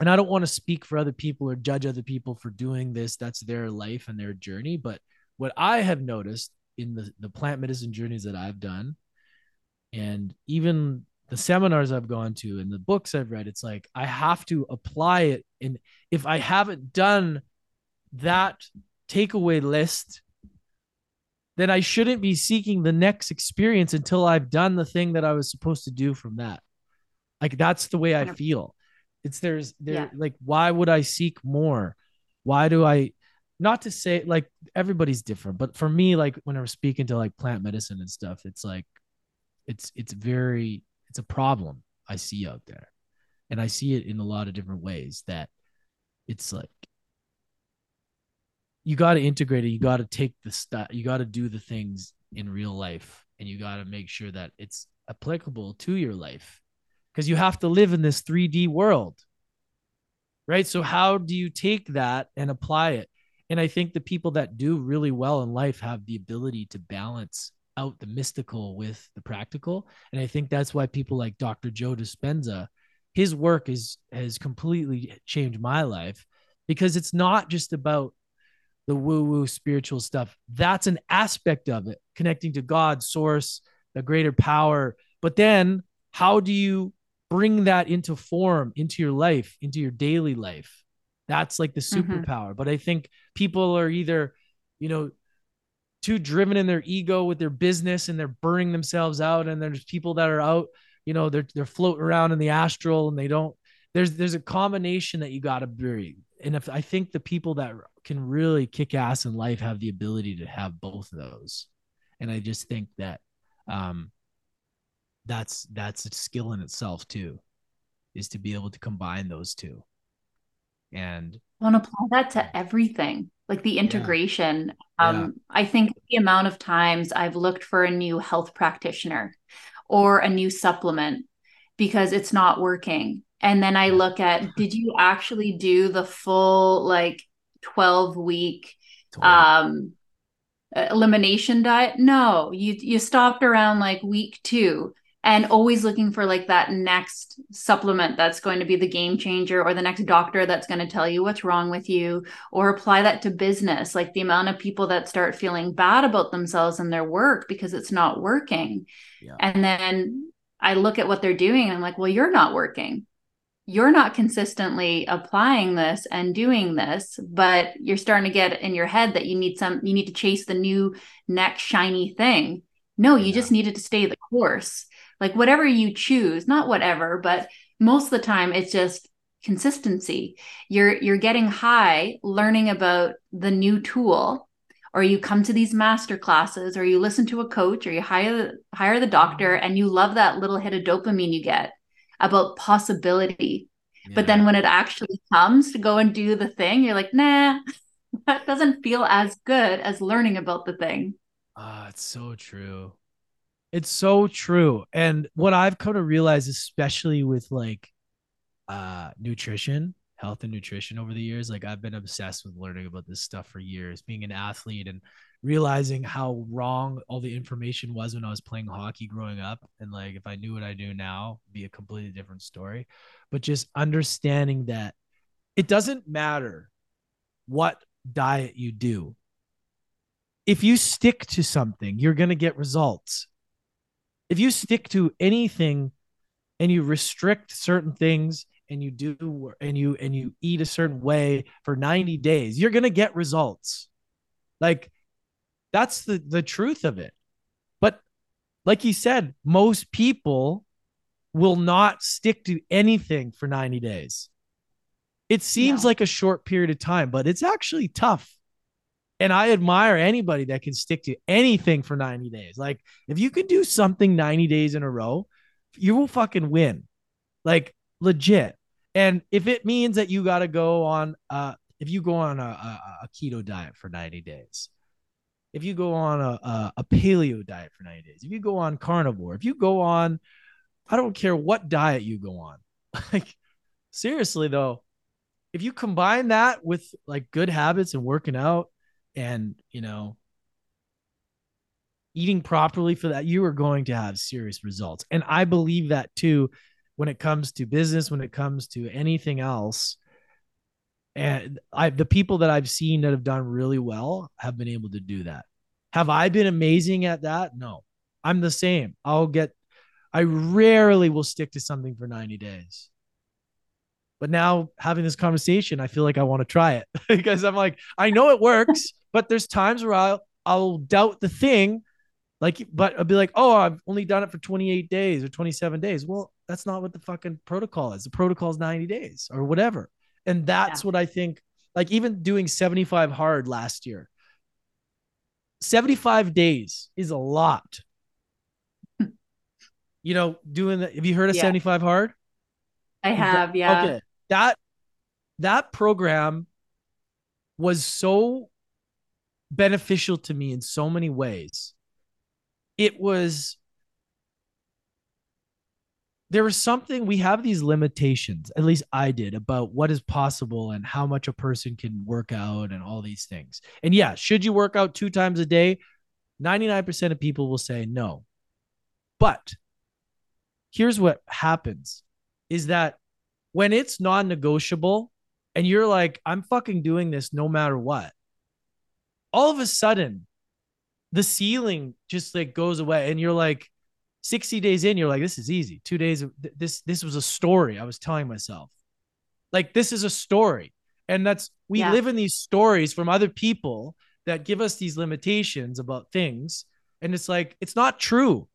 and i don't want to speak for other people or judge other people for doing this that's their life and their journey but what i have noticed in the, the plant medicine journeys that i've done and even the seminars i've gone to and the books i've read it's like i have to apply it and if i haven't done that takeaway list then i shouldn't be seeking the next experience until i've done the thing that i was supposed to do from that like that's the way I feel. It's there's there yeah. like why would I seek more? Why do I not to say like everybody's different, but for me, like when I'm speaking to like plant medicine and stuff, it's like it's it's very it's a problem I see out there. And I see it in a lot of different ways that it's like you got to integrate it. You got to take the stuff, you got to do the things in real life and you got to make sure that it's applicable to your life because you have to live in this 3D world. Right. So, how do you take that and apply it? And I think the people that do really well in life have the ability to balance out the mystical with the practical. And I think that's why people like Dr. Joe Dispenza, his work is has completely changed my life because it's not just about the woo-woo spiritual stuff. That's an aspect of it, connecting to God, source, the greater power. But then how do you bring that into form into your life into your daily life that's like the mm-hmm. superpower mm-hmm. but i think people are either you know too driven in their ego with their business and they're burning themselves out and there's people that are out you know they're they're floating around in the astral and they don't there's there's a combination that you got to bring and if i think the people that can really kick ass in life have the ability to have both of those. And i just think that um that's that's a skill in itself too is to be able to combine those two. And want to apply that to everything like the integration. Yeah. um yeah. i think the amount of times i've looked for a new health practitioner or a new supplement because it's not working. And then i look at did you actually do the full like 12 week um elimination diet? No you you stopped around like week 2 and always looking for like that next supplement that's going to be the game changer or the next doctor that's going to tell you what's wrong with you or apply that to business like the amount of people that start feeling bad about themselves and their work because it's not working. Yeah. and then i look at what they're doing and i'm like well you're not working you're not consistently applying this and doing this but you're starting to get in your head that you need some you need to chase the new next shiny thing. No you yeah. just needed to stay the course. Like whatever you choose not whatever but most of the time it's just consistency. You're you're getting high learning about the new tool or you come to these master classes or you listen to a coach or you hire hire the doctor mm-hmm. and you love that little hit of dopamine you get about possibility yeah. but then when it actually comes to go and do the thing you're like nah that doesn't feel as good as learning about the thing ah it's so true it's so true. And what I've come to realize, especially with like uh nutrition, health and nutrition over the years, like I've been obsessed with learning about this stuff for years, being an athlete and realizing how wrong all the information was when I was playing hockey growing up. And like if I knew what I do now, be a completely different story. But just understanding that it doesn't matter what diet you do. If you stick to something, you're going to get results if you stick to anything and you restrict certain things and you do and you and you eat a certain way for 90 days you're going to get results like that's the the truth of it but like you said most people will not stick to anything for 90 days it seems like a short period of time but it's actually tough and I admire anybody that can stick to anything for 90 days. Like, if you can do something 90 days in a row, you will fucking win. Like, legit. And if it means that you got to go on, uh, if you go on a, a, a, keto diet for 90 days, if you go on a, a, a paleo diet for 90 days, if you go on carnivore, if you go on, I don't care what diet you go on. Like, seriously, though, if you combine that with like good habits and working out and you know eating properly for that you are going to have serious results and i believe that too when it comes to business when it comes to anything else and i the people that i've seen that have done really well have been able to do that have i been amazing at that no i'm the same i'll get i rarely will stick to something for 90 days but now having this conversation, I feel like I want to try it because I'm like, I know it works, but there's times where I'll I'll doubt the thing, like, but I'll be like, oh, I've only done it for 28 days or 27 days. Well, that's not what the fucking protocol is. The protocol is 90 days or whatever. And that's yeah. what I think. Like even doing 75 hard last year, 75 days is a lot. you know, doing the, have you heard of yeah. 75 hard? I have, yeah. Okay that that program was so beneficial to me in so many ways. It was there was something we have these limitations at least i did about what is possible and how much a person can work out and all these things. And yeah should you work out two times a day? 99% of people will say no. But here's what happens is that when it's non-negotiable and you're like i'm fucking doing this no matter what all of a sudden the ceiling just like goes away and you're like 60 days in you're like this is easy 2 days of this this was a story i was telling myself like this is a story and that's we yeah. live in these stories from other people that give us these limitations about things and it's like it's not true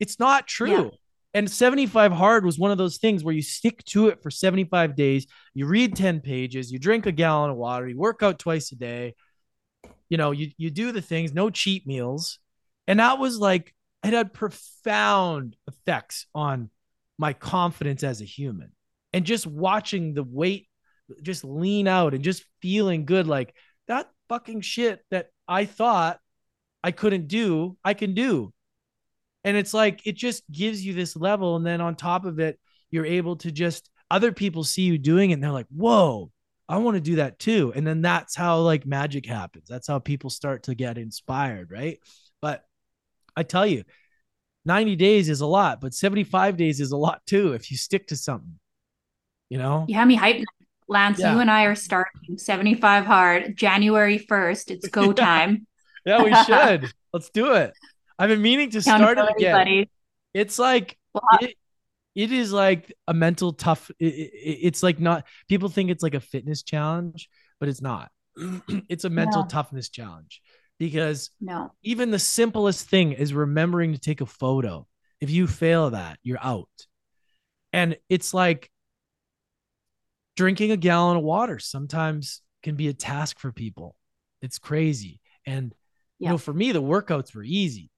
it's not true yeah. And 75 hard was one of those things where you stick to it for 75 days. You read 10 pages, you drink a gallon of water, you work out twice a day. You know, you you do the things, no cheat meals. And that was like it had profound effects on my confidence as a human. And just watching the weight just lean out and just feeling good like that fucking shit that I thought I couldn't do, I can do. And it's like it just gives you this level. And then on top of it, you're able to just other people see you doing it and they're like, whoa, I want to do that too. And then that's how like magic happens. That's how people start to get inspired, right? But I tell you, 90 days is a lot, but 75 days is a lot too if you stick to something. You know? You have me hyped. Lance, yeah. you and I are starting 75 hard January 1st. It's go time. yeah, we should. Let's do it. I've been meaning to start it again. Buddy. It's like well, it, it is like a mental tough. It, it, it's like not people think it's like a fitness challenge, but it's not. it's a mental no. toughness challenge because no. even the simplest thing is remembering to take a photo. If you fail that, you're out. And it's like drinking a gallon of water sometimes can be a task for people. It's crazy. And yeah. you know, for me, the workouts were easy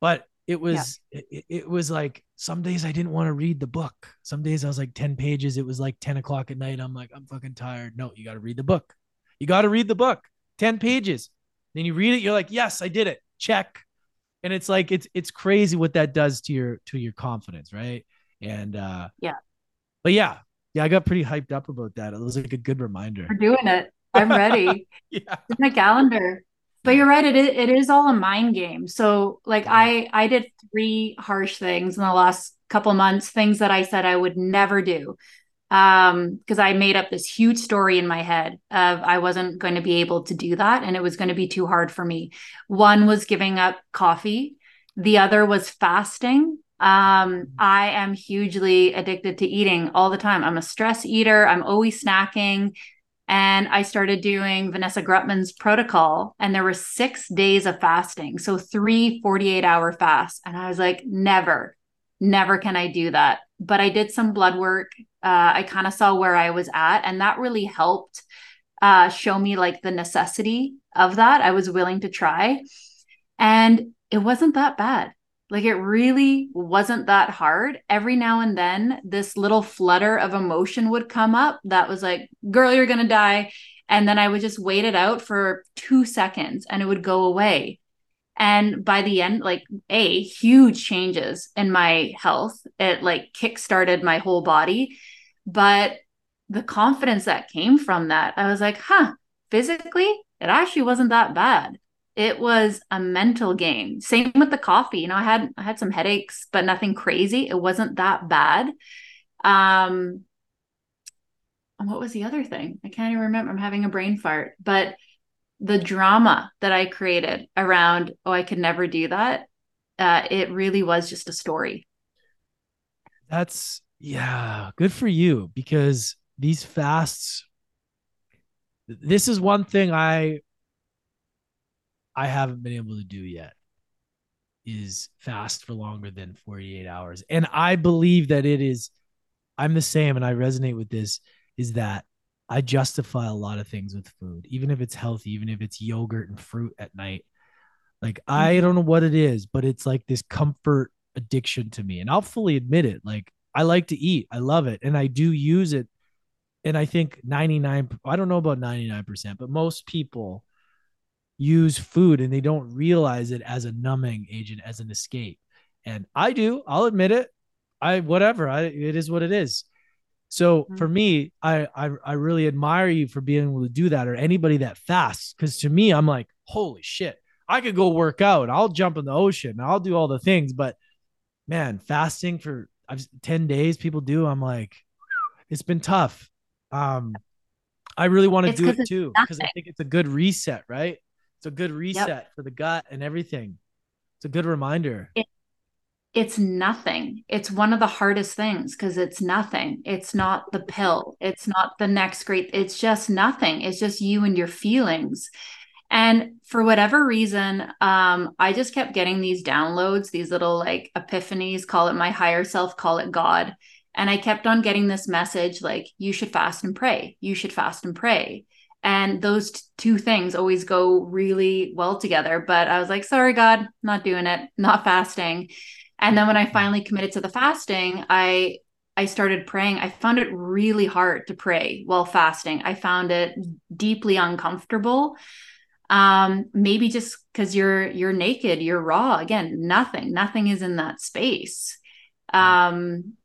but it was yeah. it, it, was like some days I didn't want to read the book. Some days I was like 10 pages. It was like 10 o'clock at night. I'm like, I'm fucking tired. No, you got to read the book. You got to read the book. 10 pages. Then you read it, you're like, yes, I did it. Check. And it's like it's it's crazy what that does to your to your confidence, right? And uh yeah. But yeah, yeah, I got pretty hyped up about that. It was like a good reminder. We're doing it. I'm ready. yeah. In my calendar but you're right it is, it is all a mind game so like i i did three harsh things in the last couple months things that i said i would never do um because i made up this huge story in my head of i wasn't going to be able to do that and it was going to be too hard for me one was giving up coffee the other was fasting um i am hugely addicted to eating all the time i'm a stress eater i'm always snacking and I started doing Vanessa Grutman's protocol, and there were six days of fasting. So, three 48 hour fasts. And I was like, never, never can I do that. But I did some blood work. Uh, I kind of saw where I was at, and that really helped uh, show me like the necessity of that. I was willing to try. And it wasn't that bad. Like it really wasn't that hard. Every now and then, this little flutter of emotion would come up that was like, girl, you're going to die. And then I would just wait it out for two seconds and it would go away. And by the end, like, A, huge changes in my health. It like kickstarted my whole body. But the confidence that came from that, I was like, huh, physically, it actually wasn't that bad. It was a mental game same with the coffee you know i had i had some headaches but nothing crazy. It wasn't that bad. Um what was the other thing? I can't even remember. I'm having a brain fart. But the drama that i created around oh i could never do that uh it really was just a story that's yeah good for you because these fasts this is one thing i I haven't been able to do yet is fast for longer than 48 hours. And I believe that it is, I'm the same, and I resonate with this is that I justify a lot of things with food, even if it's healthy, even if it's yogurt and fruit at night. Like, I mm-hmm. don't know what it is, but it's like this comfort addiction to me. And I'll fully admit it. Like, I like to eat, I love it, and I do use it. And I think 99, I don't know about 99%, but most people use food and they don't realize it as a numbing agent, as an escape. And I do, I'll admit it. I whatever, I it is what it is. So mm-hmm. for me, I, I I really admire you for being able to do that or anybody that fasts. Cause to me, I'm like, holy shit, I could go work out, I'll jump in the ocean, I'll do all the things. But man, fasting for 10 days, people do. I'm like, it's been tough. Um, I really want to do it too because I think it's a good reset, right? It's a good reset yep. for the gut and everything. It's a good reminder. It, it's nothing. It's one of the hardest things because it's nothing. It's not the pill. It's not the next great. It's just nothing. It's just you and your feelings. And for whatever reason, um, I just kept getting these downloads, these little like epiphanies, call it my higher self, call it God. And I kept on getting this message like, you should fast and pray. You should fast and pray. And those t- two things always go really well together. But I was like, sorry, God, not doing it, not fasting. And then when I finally committed to the fasting, I I started praying. I found it really hard to pray while fasting. I found it deeply uncomfortable. Um, maybe just because you're you're naked, you're raw. Again, nothing, nothing is in that space. Um,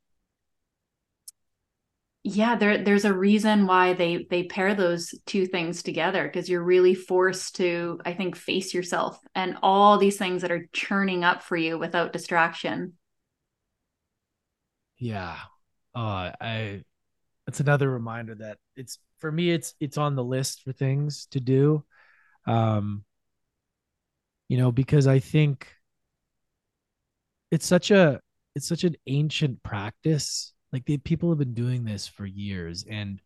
yeah, there there's a reason why they they pair those two things together because you're really forced to, I think, face yourself and all these things that are churning up for you without distraction. Yeah, uh, I it's another reminder that it's for me it's it's on the list for things to do um you know because i think it's such a it's such an ancient practice like the people have been doing this for years and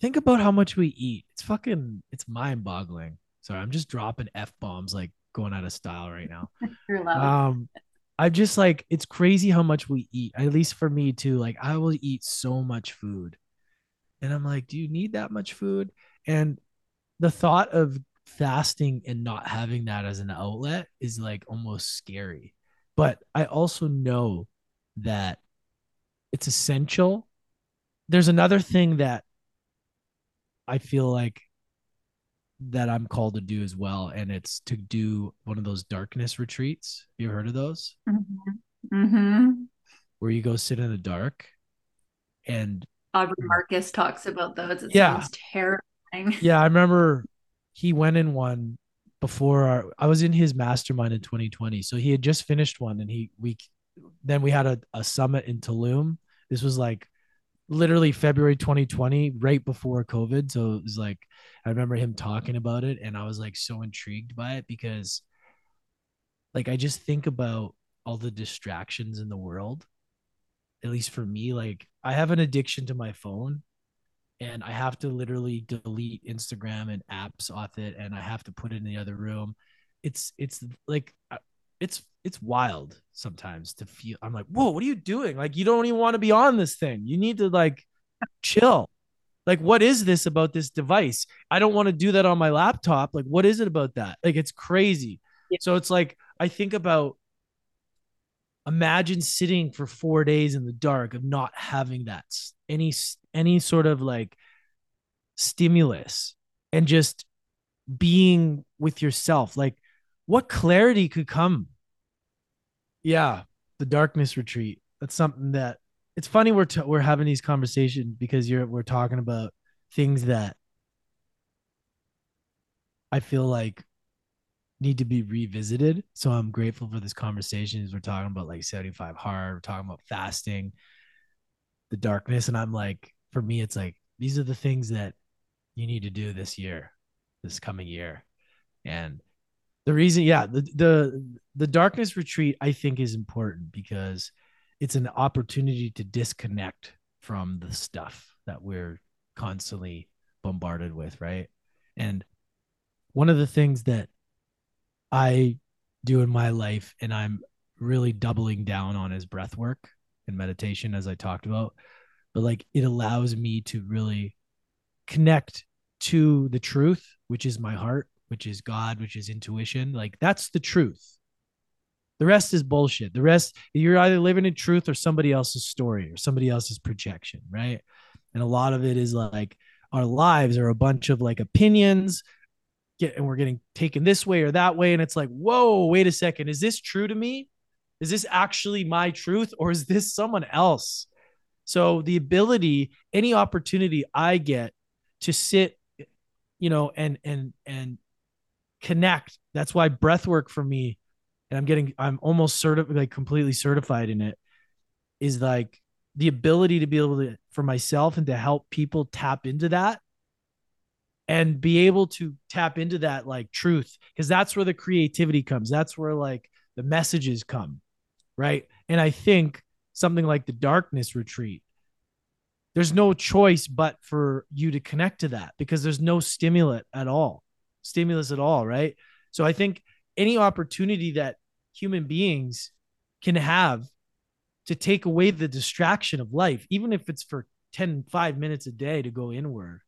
think about how much we eat it's fucking it's mind boggling sorry i'm just dropping f bombs like going out of style right now um I'm just like it's crazy how much we eat. At least for me too. Like I will eat so much food. And I'm like, do you need that much food? And the thought of fasting and not having that as an outlet is like almost scary. But I also know that it's essential. There's another thing that I feel like that I'm called to do as well, and it's to do one of those darkness retreats. You heard of those? Mm-hmm. Mm-hmm. Where you go sit in the dark, and Aubrey Marcus talks about those. It yeah. sounds terrifying. Yeah, I remember he went in one before our, I was in his mastermind in 2020. So he had just finished one, and he we then we had a, a summit in Tulum. This was like literally February 2020, right before COVID. So it was like, I remember him talking about it and I was like so intrigued by it because like I just think about all the distractions in the world. At least for me, like I have an addiction to my phone and I have to literally delete Instagram and apps off it and I have to put it in the other room. It's it's like uh, it's it's wild sometimes to feel i'm like whoa what are you doing? Like you don't even want to be on this thing. You need to like chill. Like what is this about this device? I don't want to do that on my laptop. Like what is it about that? Like it's crazy. Yeah. so it's like i think about imagine sitting for 4 days in the dark of not having that any any sort of like stimulus and just being with yourself. Like what clarity could come yeah, the darkness retreat. That's something that it's funny we're t- we're having these conversations because you're we're talking about things that I feel like need to be revisited. So I'm grateful for this conversation as we're talking about like 75 hard, we're talking about fasting, the darkness. And I'm like, for me, it's like these are the things that you need to do this year, this coming year. And the reason yeah the the the darkness retreat i think is important because it's an opportunity to disconnect from the stuff that we're constantly bombarded with right? And one of the things that i do in my life and i'm really doubling down on is breath work and meditation as i talked about. But like it allows me to really connect to the truth which is my heart which is God, which is intuition. Like that's the truth. The rest is bullshit. The rest, you're either living in truth or somebody else's story or somebody else's projection, right? And a lot of it is like our lives are a bunch of like opinions, get and we're getting taken this way or that way. And it's like, whoa, wait a second. Is this true to me? Is this actually my truth or is this someone else? So the ability, any opportunity I get to sit, you know, and and and connect. That's why breath work for me, and I'm getting, I'm almost certified, like completely certified in it, is like the ability to be able to, for myself and to help people tap into that and be able to tap into that like truth because that's where the creativity comes. That's where like the messages come right? And i think something like the darkness retreat there's no choice but for you to connect to that because there's no stimulant at all stimulus at all, right? So I think any opportunity that human beings can have to take away the distraction of life, even if it's for 10, five minutes a day to go inward,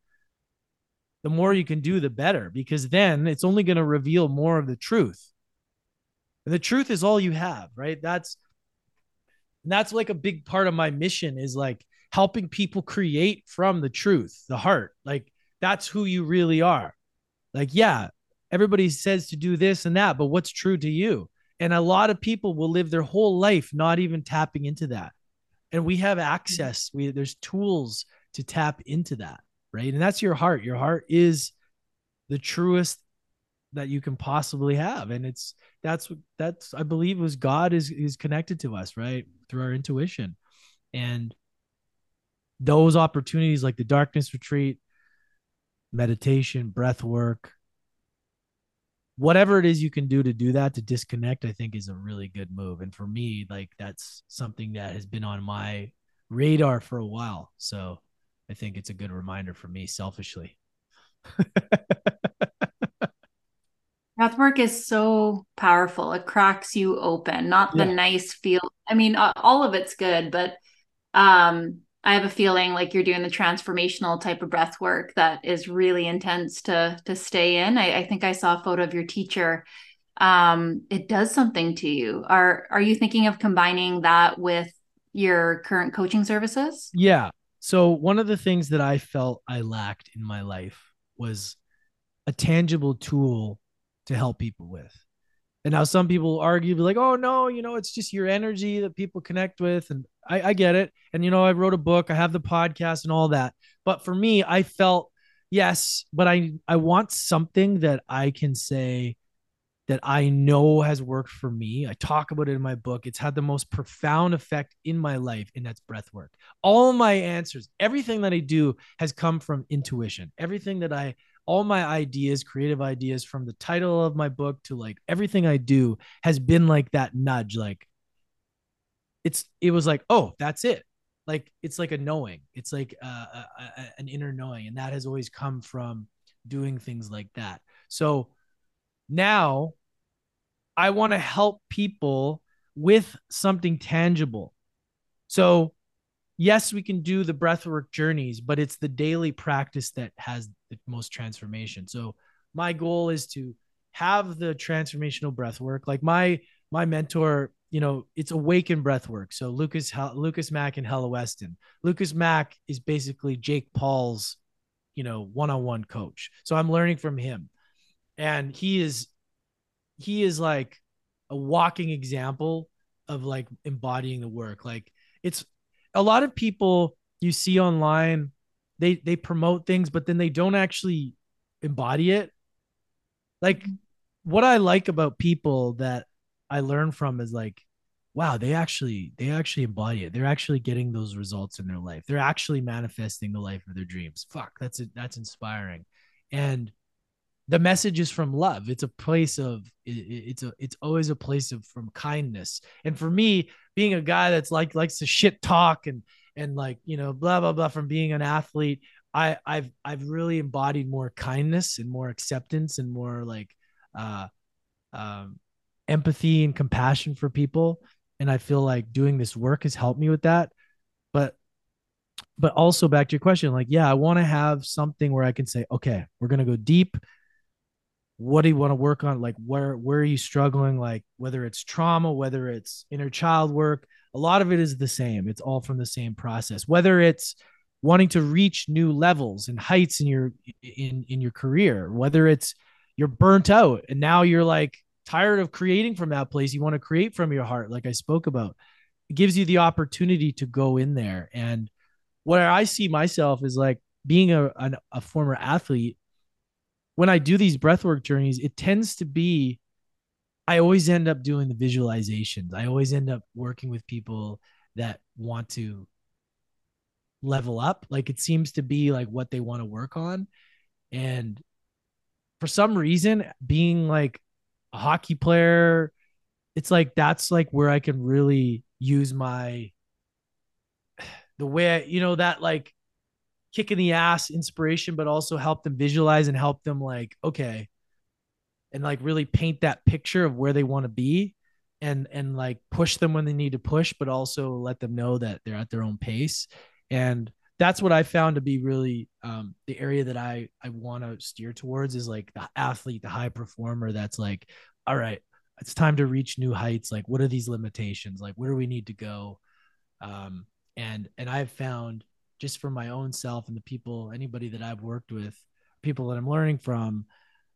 the more you can do, the better, because then it's only going to reveal more of the truth. And the truth is all you have, right? That's that's like a big part of my mission is like helping people create from the truth, the heart. Like that's who you really are. Like, yeah, everybody says to do this and that, but what's true to you? And a lot of people will live their whole life not even tapping into that. And we have access. We there's tools to tap into that, right? And that's your heart. Your heart is the truest that you can possibly have. And it's that's that's I believe was God is is connected to us, right? Through our intuition. And those opportunities like the darkness retreat, meditation, breath work, whatever it is you can do to do that to disconnect i think is a really good move. And for me like that's something that has been on my radar for a while. So i think it's a good reminder for me selfishly. Breathwork is so powerful. It cracks you open not the nice feel. I mean all of it's good but um I have a feeling like you're doing the transformational type of breath work that is really intense to to stay in. I, I think I saw a photo of your teacher. Um, it does something to you. Are are you thinking of combining that with your current coaching services? Yeah. So one of the things that I felt I lacked in my life was a tangible tool to help people with. And now some people argue, like, oh no, you know, it's just your energy that people connect with. And I, I get it. And you know, I wrote a book, I have the podcast and all that. But for me, I felt yes, but I I want something that I can say that I know has worked for me. I talk about it in my book. It's had the most profound effect in my life, and that's breath work. All my answers, everything that I do has come from intuition. Everything that I all my ideas, creative ideas from the title of my book to like everything I do has been like that nudge. Like it's, it was like, oh, that's it. Like it's like a knowing. It's like uh, a, a, an inner knowing. And that has always come from doing things like that. So now I want to help people with something tangible. So yes, we can do the breathwork journeys, but it's the daily practice that has the most transformation. So my goal is to have the transformational breath work. Like my my mentor, you know, it's awakened breath work. So Lucas Lucas Mack and Hella Weston. Lucas Mack is basically Jake Paul's, you know, one-on-one coach. So I'm learning from him. And he is he is like a walking example of like embodying the work. Like it's a lot of people you see online they they promote things but then they don't actually embody it. Like mm-hmm. what i like about people that i learn from is like wow they actually they actually embody it. They're actually getting those results in their life. They're actually manifesting the life of their dreams. Fuck that's it that's inspiring. And the message is from love. It's a place of it's a it's always a place of from kindness. And for me being a guy that's like likes to shit talk and and like you know blah blah blah from being an athlete i i've i've really embodied more kindness and more acceptance and more like uh um empathy and compassion for people. And i feel like doing this work has helped me with that. But but also back to your question like yeah i want to have something where i can say okay we're going to go deep what do you want to work on? Like where where are you struggling? Like whether it's trauma whether it's inner child work a lot of it is the same. It's all from the same process. Whether it's wanting to reach new levels and heights in your in in your career whether it's you're burnt out and now you're like tired of creating from that place you want to create from your heart like i spoke about. It gives you the opportunity to go in there. And where i see myself is like being a, a, a former athlete when I do these breathwork journeys, it tends to be I always end up doing the visualizations. I always end up working with people that want to level up. Like it seems to be like what they want to work on. And for some reason, being like a hockey player, it's like that's like where I can really use my the way I, you know, that like kick in the ass inspiration, but also help them visualize and help them like, okay, and like really paint that picture of where they want to be and and like push them when they need to push but also let them know that they're at their own pace. And that's what i found to be really um, the area that i i want to steer towards is like the athlete the high performer that's like all right it's time to reach new heights. Like what are these limitations? Like where do we need to go? Um, and and i've found just for my own self and the people anybody that i've worked with people that i'm learning from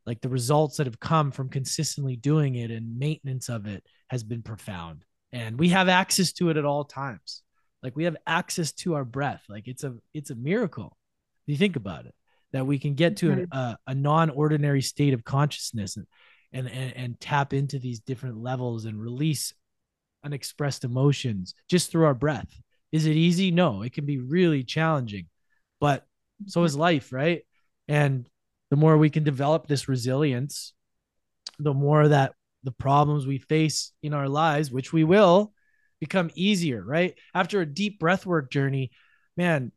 like the results that have come from consistently doing it and maintenance of it has been profound. And we have access to it at all times. Like we have access to our breath. Like it's a it's a miracle if you think about it that we can get to mm-hmm. a, a non-ordinary state of consciousness and, and and and tap into these different levels and release unexpressed emotions just through our breath is it easy no it can be really challenging but so is mm-hmm. life right and the more we can develop this resilience, the more that the problems we face in our lives, which we will, become easier, right? After a deep breathwork journey, man,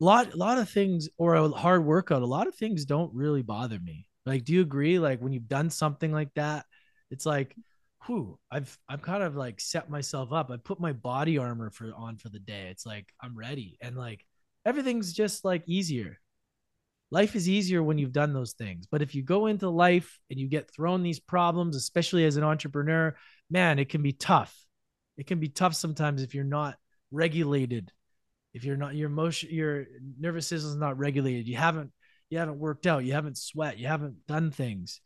a lot, a lot of things or a hard workout, a lot of things don't really bother me. Like, do you agree? Like when you've done something like that, it's like, whew, I've I've kind of like set myself up. I put my body armor for on for the day. It's like I'm ready. And like everything's just like easier life is easier when you've done those things. But if you go into life and you get thrown these problems, especially as an entrepreneur, man, it can be tough. It can be tough sometimes if you're not regulated, if you're not your emotion, your nervous system is not regulated. You haven't you haven't worked out, you haven't sweat, you haven't done things.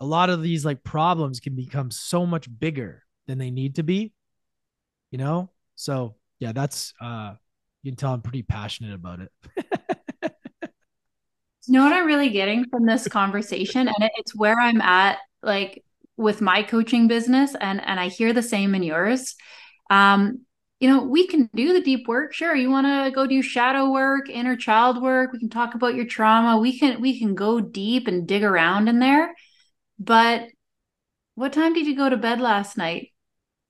A lot of these like problems can become so much bigger than they need to be. You know? So yeah, that's uh you can tell I'm pretty passionate about it. You know what I'm really getting from this conversation, and it's where I'm at, like with my coaching business, and and I hear the same in yours. Um, you know, we can do the deep work. Sure, you want to go do shadow work, inner child work. We can talk about your trauma. We can we can go deep and dig around in there. But what time did you go to bed last night?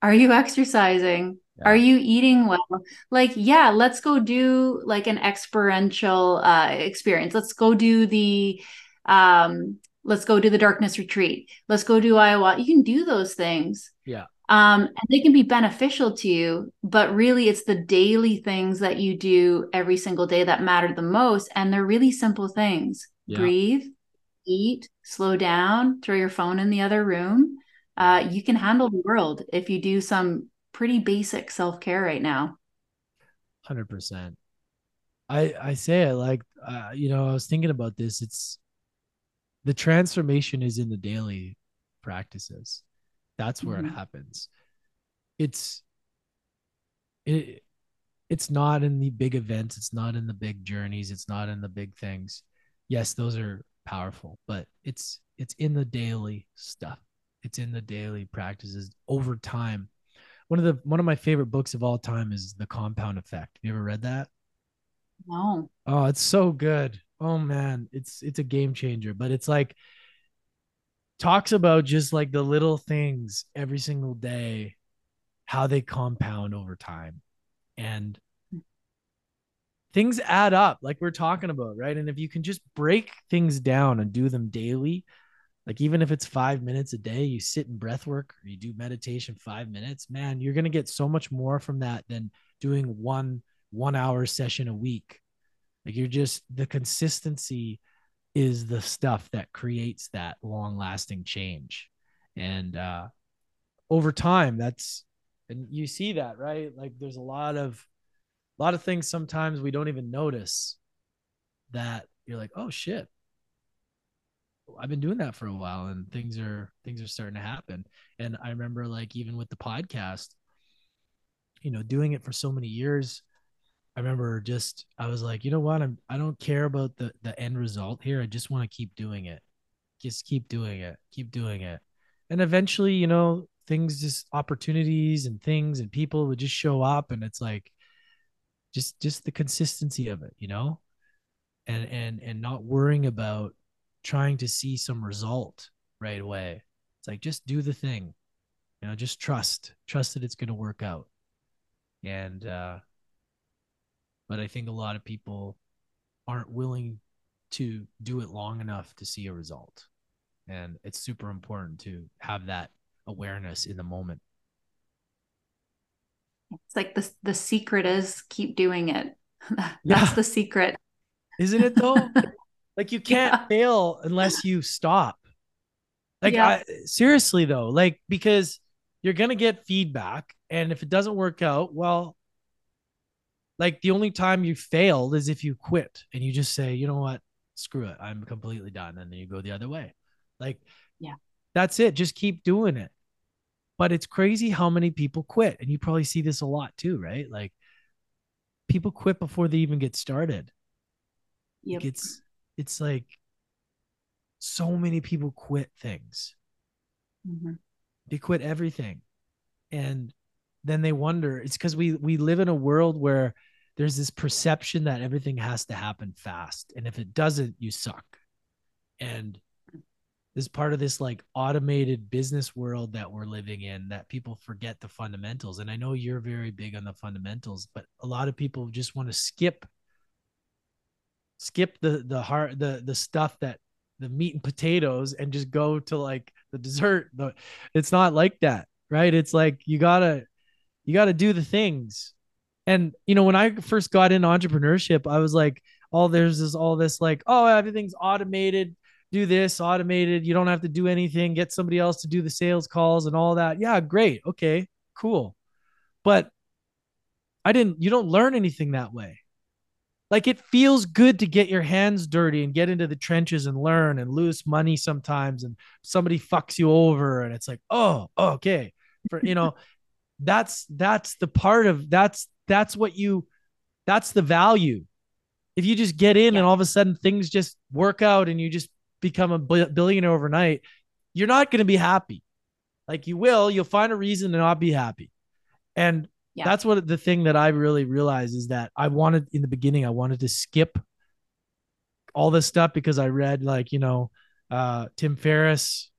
Are you exercising? Are you eating well? Like, yeah, let's go do like an experiential uh, experience. Let's go do the um let's go do the darkness retreat. Let's go do Iowa. You can do those things. Yeah. Um, and they can be beneficial to you, but really it's the daily things that you do every single day that matter the most. And they're really simple things. Yeah. Breathe, eat, slow down, throw your phone in the other room. Uh, you can handle the world if you do some pretty basic self-care right now. 100% i i say it like uh, you know i was thinking about this. It's the transformation is in the daily practices. That's where mm-hmm. it happens. It's it it's not in the big events. It's not in the big journeys. It's not in the big things. Yes those are powerful but it's it's in the daily stuff it's in the daily practices over time one of the one of my favorite books of all time is The Compound Effect. Have you ever read that? No. Oh, it's so good. Oh man, it's it's a game changer. But it's like talks about just like the little things every single day, how they compound over time. And things add up, like we're talking about, right? And if you can just break things down and do them daily, like even if it's five minutes a day, you sit in breath work or you do meditation five minutes, man, you're gonna get so much more from that than doing one one hour session a week. Like you're just the consistency is the stuff that creates that long lasting change. And uh over time, that's and you see that, right? Like there's a lot of a lot of things sometimes we don't even notice that you're like, oh shit, I've been doing that for a while and things are things are starting to happen. And I remember like even with the podcast, you know, doing it for so many years, I remember just I was like, you know what? I'm I don't care about the the end result here. I just want to keep doing it. Just keep doing it. Keep doing it. And eventually, you know, things just opportunities and things and people would just show up and it's like just just the consistency of it, you know? And and and not worrying about trying to see some result right away. It's like just do the thing. You know, just trust. Trust that it's going to work out. And uh but I think a lot of people aren't willing to do it long enough to see a result. and it's super important to have that awareness in the moment it's like the the secret is keep doing it. That's yeah. the secret. Isn't it though? Like you can't yeah. fail unless you stop. Like yeah. I, seriously though like because you're gonna get feedback and if it doesn't work out well like the only time you failed is if you quit and you just say you know what? Screw it. I'm completely done and then you go the other way. Like yeah. that's it. Just keep doing it but it's crazy how many people quit and you probably see this a lot too right? Like people quit before they even get started. Yep. Like it's it's like so many people quit things. Mm-hmm. they quit everything. And then they wonder it's because we we live in a world where there's this perception that everything has to happen fast and if it doesn't you suck. And this part of this like automated business world that we're living in that people forget the fundamentals and i know you're very big on the fundamentals but a lot of people just want to skip skip the the heart the the stuff that the meat and potatoes and just go to like the dessert the, it's not like that right? It's like you gotta you gotta do the things. And you know when i first got into entrepreneurship i was like oh there's this all this like oh everything's automated do this automated. You don't have to do anything. Get somebody else to do the sales calls and all that. Yeah, great. Okay, cool. But I didn't, you don't learn anything that way. Like it feels good to get your hands dirty and get into the trenches and learn and lose money sometimes and somebody fucks you over and it's like, oh, okay. For you know, that's that's the part of that's that's what you that's the value. If you just get in yeah. and all of a sudden things just work out and you just become a billionaire overnight, you're not going to be happy. Like you will, you'll find a reason to not be happy. And yeah. that's what the thing that I really realized is that I wanted in the beginning, I wanted to skip all this stuff because I read like, you know, uh, Tim Ferriss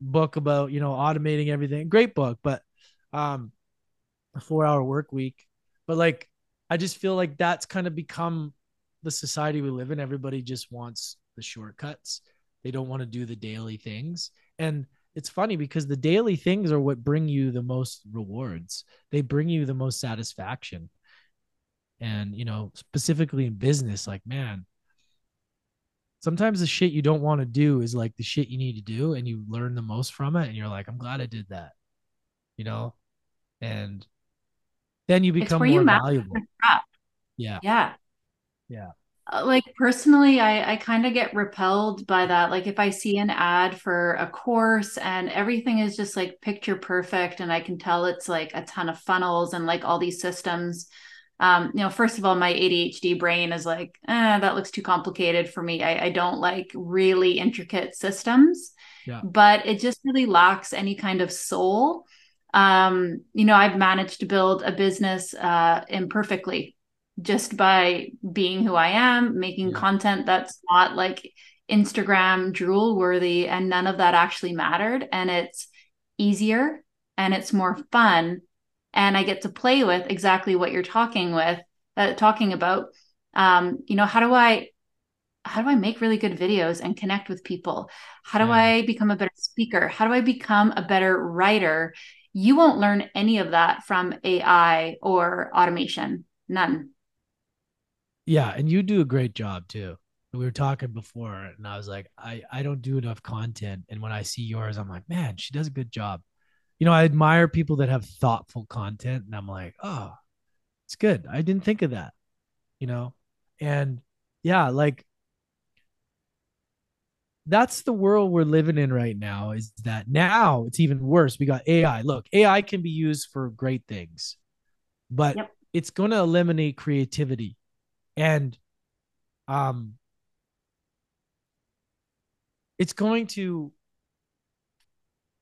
book about, you know, automating everything. Great book, but um, a four hour work week. But like, I just feel like that's kind of become the society we live in. Everybody just wants the shortcuts. They don't want to do the daily things. And it's funny because the daily things are what bring you the most rewards. They bring you the most satisfaction. And, you know, specifically in business, like, man, sometimes the shit you don't want to do is like the shit you need to do and you learn the most from it. And you're like, I'm glad I did that, you know? And then you become more you valuable. Yeah. Yeah. Yeah. Uh, like personally i i kind of get repelled by that. Like if i see an ad for a course and everything is just like picture perfect and i can tell it's like a ton of funnels and like all these systems um you know first of all my adhd brain is like eh, that looks too complicated for me. I, I don't like really intricate systems. Yeah. but it just really lacks any kind of soul. Um you know i've managed to build a business uh imperfectly just by being who I am, making yeah. content that's not like Instagram drool worthy, and none of that actually mattered. And it's easier and it's more fun. And I get to play with exactly what you're talking with, uh, talking about. Um, you know, how do I how do I make really good videos and connect with people? How do yeah. I become a better speaker? How do I become a better writer? You won't learn any of that from AI or automation. None. Yeah, and you do a great job too. We were talking before, and I was like, I I don't do enough content, and when I see yours, I'm like, man, she does a good job. You know, I admire people that have thoughtful content, and I'm like, oh, it's good. I didn't think of that. You know, and yeah, like that's the world we're living in right now is that now it's even worse we got ai look ai can be used for great things but yep. it's going to eliminate creativity and um it's going to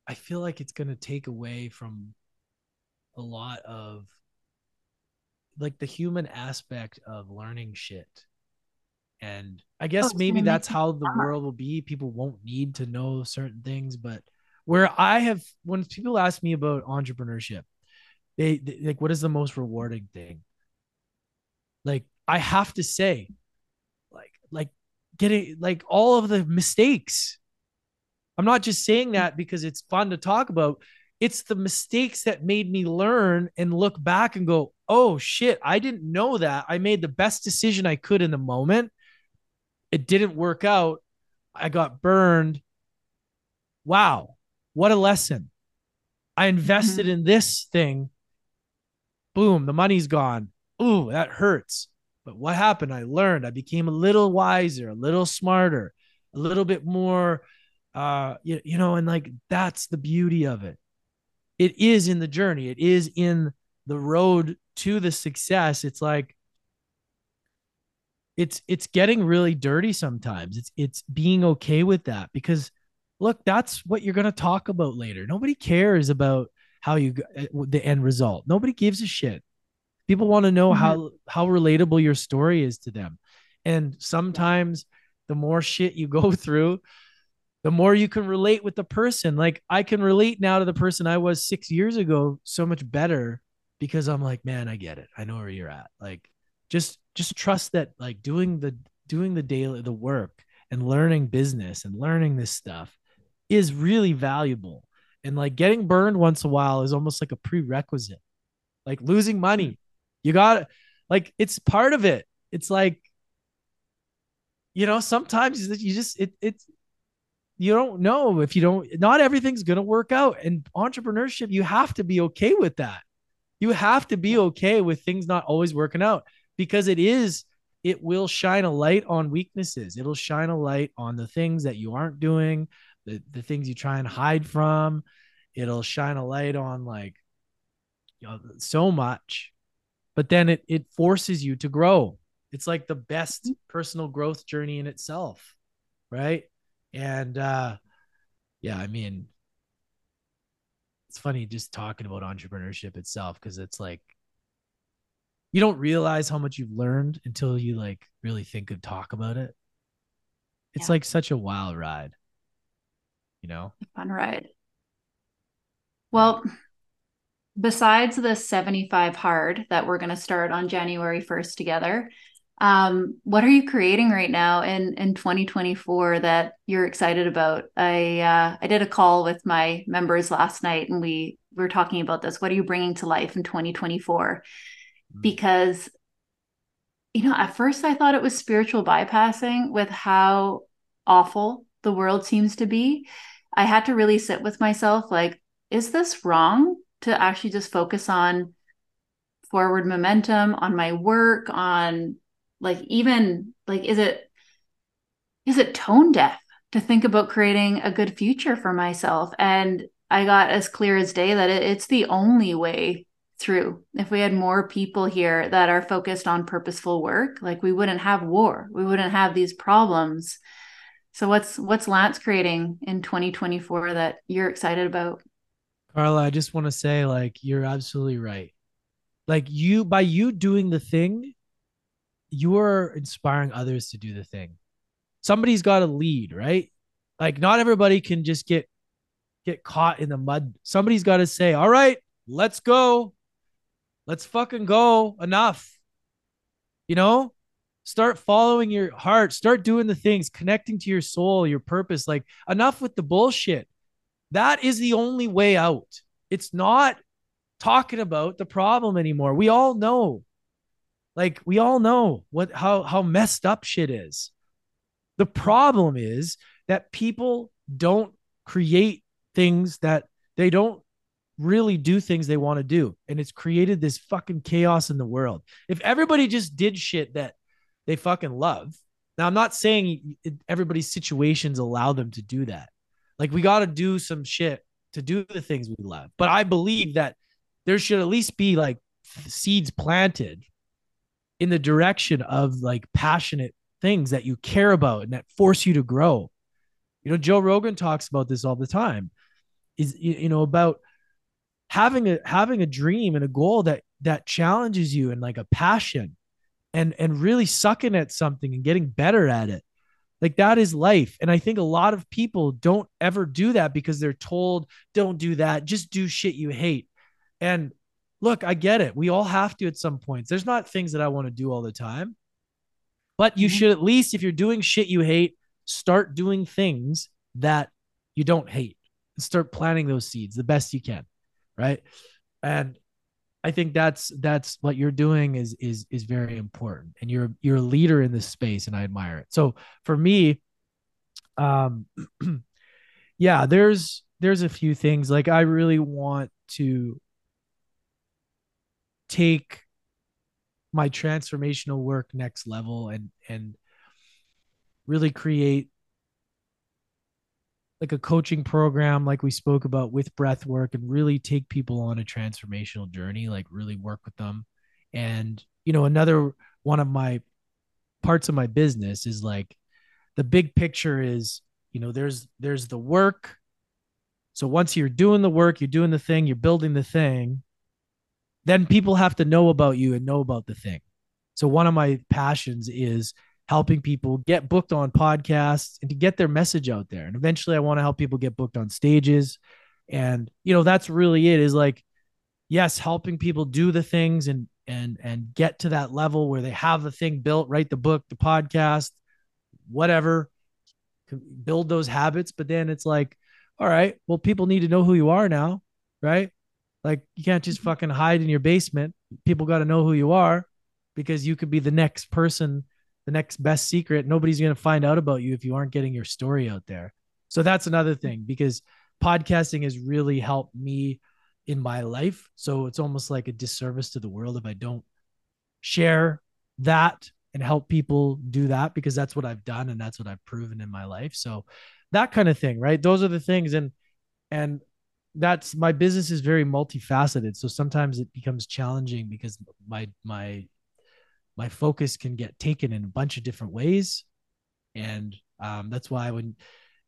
i feel like it's going to take away from a lot of like the human aspect of learning shit. And i guess oh, maybe that's how the world will be. People won't need to know certain things but where i have when people ask me about entrepreneurship they, they like what is the most rewarding thing? Like I have to say, like, like getting like all of the mistakes. I'm not just saying that because it's fun to talk about. It's the mistakes that made me learn and look back and go, oh shit, I didn't know that. I made the best decision I could in the moment. It didn't work out. I got burned. Wow, what a lesson. I invested mm-hmm. in this thing. Boom, the money's gone. Ooh, that hurts. But what happened? I learned. I became a little wiser, a little smarter, a little bit more uh you, you know and like that's the beauty of it. It is in the journey. It is in the road to the success. It's like it's it's getting really dirty sometimes. It's it's being okay with that because look that's what you're going to talk about later. Nobody cares about how you uh, the end result. Nobody gives a shit people want to know mm-hmm. how how relatable your story is to them and sometimes the more shit you go through the more you can relate with the person like i can relate now to the person i was 6 years ago so much better because I'm like, man, I get it. I know where you're at. Like, just just trust that like doing the doing the daily the work and learning business and learning this stuff is really valuable. And like getting burned once a while is almost like a prerequisite. Like losing money. You got like it's part of it. It's like you know, sometimes you just it it's you don't know if you don't not everything's going to work out and entrepreneurship you have to be okay with that you have to be okay with things not always working out because it is it will shine a light on weaknesses. It'll shine a light on the things that you aren't doing, the, the things you try and hide from. It'll shine a light on like you know, so much. But then it it forces you to grow. It's like the best personal growth journey in itself. Right. And uh yeah, I mean, it's funny just talking about entrepreneurship itself because it's like you don't realize how much you've learned until you like really think and talk about it. It's yeah. like such a wild ride, you know? Fun ride. Well, besides the 75 hard that we're going to start on January 1st together, um, what are you creating right now in in 2024 that you're excited about? I uh, I did a call with my members last night, and we, we were talking about this. What are you bringing to life in 2024? Mm-hmm. Because you know, at first I thought it was spiritual bypassing with how awful the world seems to be. I had to really sit with myself, like, is this wrong to actually just focus on forward momentum, on my work, on like even like is it is it tone deaf to think about creating a good future for myself? And i got as clear as day that it, it's the only way through. If we had more people here that are focused on purposeful work like we wouldn't have war. We wouldn't have these problems. So what's what's lance creating in 2024 that you're excited about Karla i just want to say like you're absolutely right like you by you doing the thing you're inspiring others to do the thing. Somebody's got to lead, right? Like not everybody can just get get caught in the mud. Somebody's got to say, "All right, let's go. Let's fucking go. Enough." You know? Start following your heart. Start doing the things, connecting to your soul, your purpose. Like enough with the bullshit. That is the only way out. It's not talking about the problem anymore. We all know like we all know what how how messed up shit is. The problem is that people don't create things that they don't really do things they want to do. And it's created this fucking chaos in the world. If everybody just did shit that they fucking love. Now, I'm not saying everybody's situations allow them to do that. Like, we got to do some shit to do the things we love. But I believe that there should at least be like seeds planted in the direction of like passionate things that you care about and that force you to grow. You know, Joe Rogan talks about this all the time. Is you know about having a having a dream and a goal that that challenges you and like a passion and and really sucking at something and getting better at it. Like that is life. And I think a lot of people don't ever do that because they're told, don't do that, just do shit you hate. And look, I get it. We all have to at some points. There's not things that I want to do all the time. But you mm-hmm. should at least, if you're doing shit you hate, start doing things that you don't hate. Start planting those seeds the best you can, right? And I think that's that's what you're doing is is is very important, and you're you're a leader in this space, and I admire it. So for me, um, yeah, there's there's a few things like I really want to take my transformational work next level and and really create like a coaching program like we spoke about with breath work and really take people on a transformational journey like really work with them. And you know another one of my parts of my business is like the big picture is you know there's there's the work. So once you're doing the work you're doing the thing you're building the thing then people have to know about you and know about the thing. So one of my passions is helping people get booked on podcasts and to get their message out there. And eventually I want to help people get booked on stages. And you know, that's really it is like yes, helping people do the things and and and get to that level where they have the thing built, write the book, the podcast, whatever, build those habits, but then it's like all right, well people need to know who you are now, right? Like you can't just mm-hmm. fucking hide in your basement. People got to know who you are because you could be the next person the next best secret. Nobody's going to find out about you if you aren't getting your story out there. So that's another thing because podcasting has really helped me in my life. So it's almost like a disservice to the world if I don't share that and help people do that because that's what I've done and that's what I've proven in my life. So that kind of thing, right? Those are the things and and that's my business is very multifaceted. So sometimes it becomes challenging because my my my focus can get taken in a bunch of different ways. And um, that's why when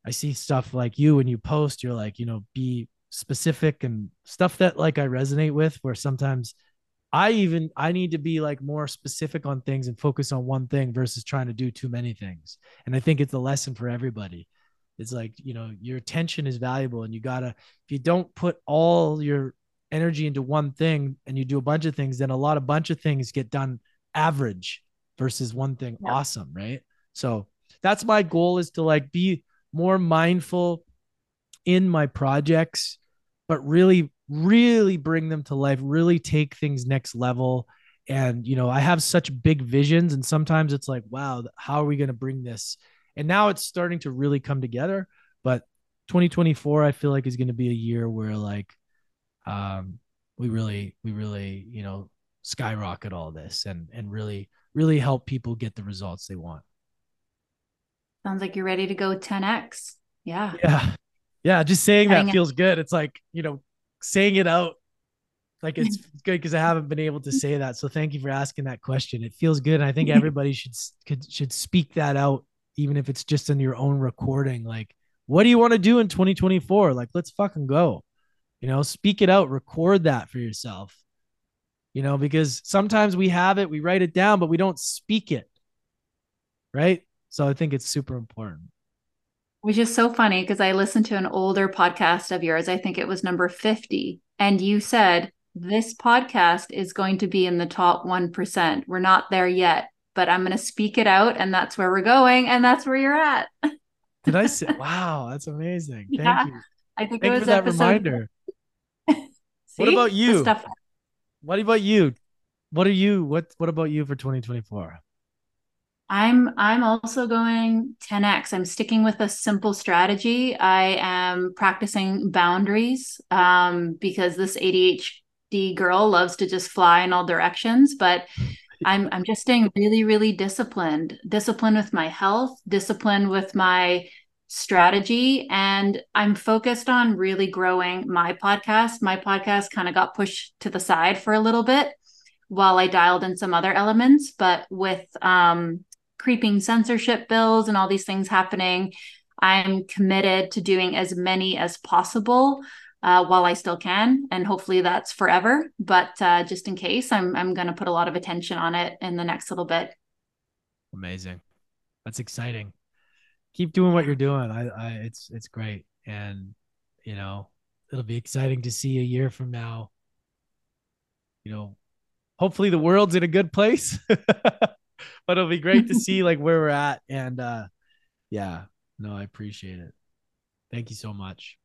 i see stuff like you when you post you're like you know be specific and stuff that like i resonate with where sometimes i even i need to be like more specific on things and focus on one thing versus trying to do too many things. And i think it's a lesson for everybody. It's like you know your attention is valuable and you gotta if you don't put all your energy into one thing and you do a bunch of things then a lot of bunch of things get done average versus one thing yeah. awesome, right? So that's my goal is to like be more mindful in my projects, but really, really bring them to life, really take things next level. And, you know, I have such big visions, and sometimes it's like, wow, how are we going to bring this? And now it's starting to really come together. But 2024, I feel like is going to be a year where like, um, we really, we really, you know, skyrocket all this and and really really help people get the results they want. Sounds like you're ready to go 10x yeah. Yeah. Yeah just saying that feels good. It's like you know saying it out like it's good because i haven't been able to say that. So thank you for asking that question. It feels good. And i think everybody should could, should speak that out even if it's just in your own recording. Like what do you want to do in 2024 like let's fucking go. You know speak it out. Record that for yourself you know, because sometimes we have it, we write it down, but we don't speak it. Right. So I think it's super important. Which is so funny because I listened to an older podcast of yours. I think it was number 50. And you said, this podcast is going to be in the top 1%. We're not there yet, but I'm going to speak it out. And that's where we're going. And that's where you're at. Did I say, wow, that's amazing. Thank yeah, you. I think Thank it was that episode... reminder. what about you? What about you? What are you? What What about you for 2024? I'm I'm also going 10x. I'm sticking with a simple strategy. I am practicing boundaries um, because this ADHD girl loves to just fly in all directions. But I'm I'm just staying really really disciplined. Disciplined with my health. Disciplined with my strategy and I'm focused on really growing my podcast. My podcast kind of got pushed to the side for a little bit while I dialed in some other elements, but with um, creeping censorship bills and all these things happening, I'm committed to doing as many as possible uh, while I still can, and hopefully that's forever. But uh, just in case, I'm I'm going to put a lot of attention on it in the next little bit. Amazing, that's exciting keep doing what you're doing. I, I, it's, it's great. And, you know, it'll be exciting to see a year from now, you know, hopefully the world's in a good place, but it'll be great to see like where we're at. And, uh, yeah, no, I appreciate it. Thank you so much.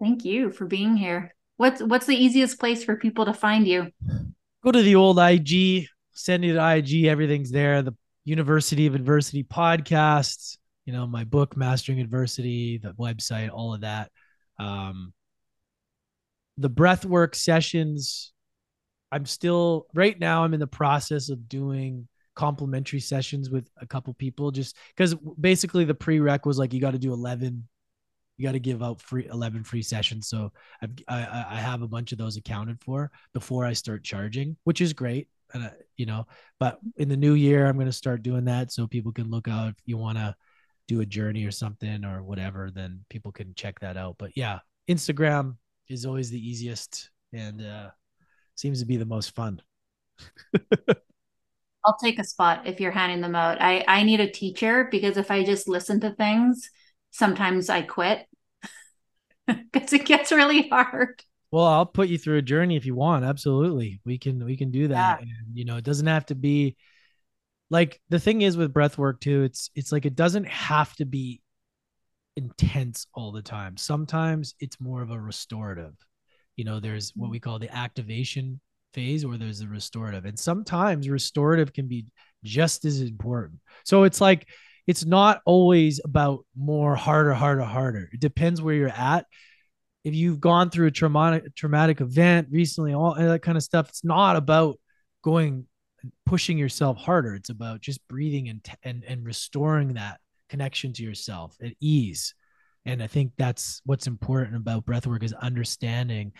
Thank you for being here. What's what's the easiest place for people to find you? Go to the old IG, send you to IG, everything's there. The University of Adversity podcasts, you know, my book, Mastering Adversity, the website, all of that. Um, the breathwork sessions, I'm still right now, I'm in the process of doing complimentary sessions with a couple people just because basically the prereq was like you got to do 11 you got to give out free 11 free sessions so I've, i i have a bunch of those accounted for before i start charging which is great and uh, you know but in the new year i'm going to start doing that so people can look out if you want to do a journey or something or whatever then people can check that out but yeah instagram is always the easiest and uh seems to be the most fun I'll take a spot if you're handing them out. I I need a teacher because if I just listen to things, sometimes I quit because it gets really hard. Well, I'll put you through a journey if you want. Absolutely. We can we can do that. Yeah. And you know, it doesn't have to be like the thing is with breath work too, it's it's like it doesn't have to be intense all the time. Sometimes it's more of a restorative. You know, there's what we call the activation phase or there's a restorative. And sometimes restorative can be just as important. So it's like it's not always about more harder, harder, harder. It depends where you're at. If you've gone through a traumatic traumatic event recently, all that kind of stuff, it's not about going pushing yourself harder. It's about just breathing and and and restoring that connection to yourself at ease. And I think that's what's important about breath work is understanding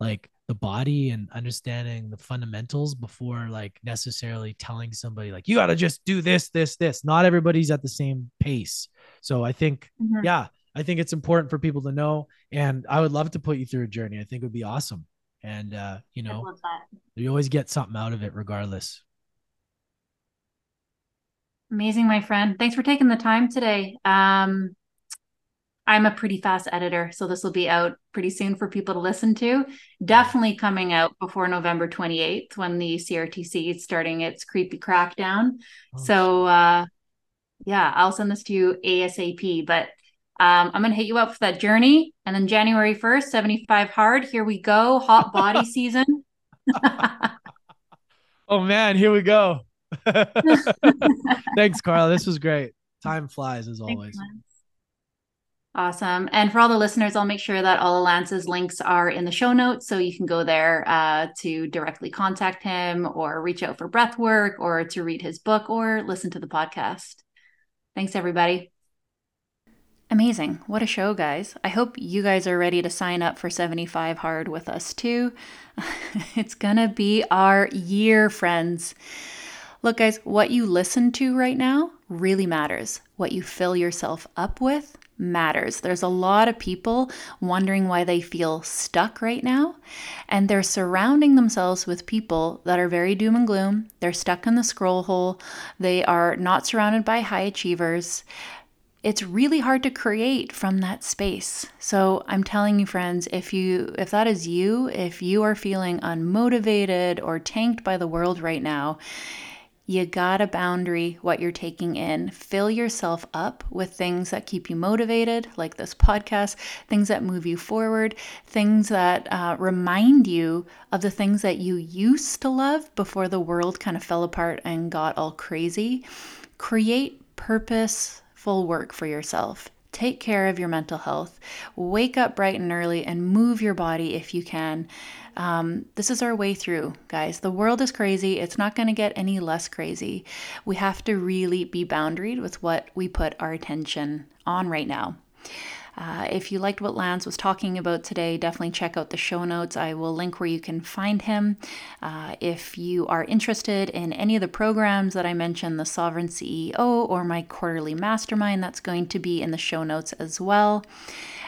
like the body and understanding the fundamentals before like necessarily telling somebody like you got to just do this this this not everybody's at the same pace so i think mm-hmm. yeah i think it's important for people to know and i would love to put you through a journey i think it would be awesome and uh you know you always get something out of it regardless amazing my friend thanks for taking the time today um I'm a pretty fast editor, so this will be out pretty soon for people to listen to. Definitely coming out before November 28th when the CRTC is starting its creepy crackdown. Oh, so uh yeah, I'll send this to you ASAP, but um, I'm going to hit you up for that journey. And then January 1st, 75 hard. Here we go. Hot body season. oh, man. Here we go. Thanks, Karla. This was great. Time flies as always. Awesome. And for all the listeners, I'll make sure that all of Lance's links are in the show notes. So you can go there uh, to directly contact him or reach out for breath work or to read his book or listen to the podcast. Thanks, everybody. Amazing. What a show, guys. I hope you guys are ready to sign up for 75 Hard with us too. it's to be our year, friends. Look, guys, what you listen to right now really matters. What you fill yourself up with matters. There's a lot of people wondering why they feel stuck right now, and they're surrounding themselves with people that are very doom and gloom. They're stuck in the scroll hole, they are not surrounded by high achievers. It's really hard to create from that space. So I'm telling you friends, if you if that is you, if you are feeling unmotivated or tanked by the world right now, you got a boundary what you're taking in. Fill yourself up with things that keep you motivated, like this podcast, things that move you forward, things that uh, remind you of the things that you used to love before the world kind of fell apart and got all crazy. Create work for yourself. Take care of your mental health. Wake up bright and early and move your body if you can. Um, this is our way through, guys. The world is crazy. It's not going to get any less crazy. We have to really be boundaried with what we put our attention on right now. Uh, if you liked what Lance was talking about today, definitely check out the show notes. I will link where you can find him. Uh, if you are interested in any of the programs that I mentioned, the Sovereign CEO or my quarterly mastermind, that's going to be in the show notes as well.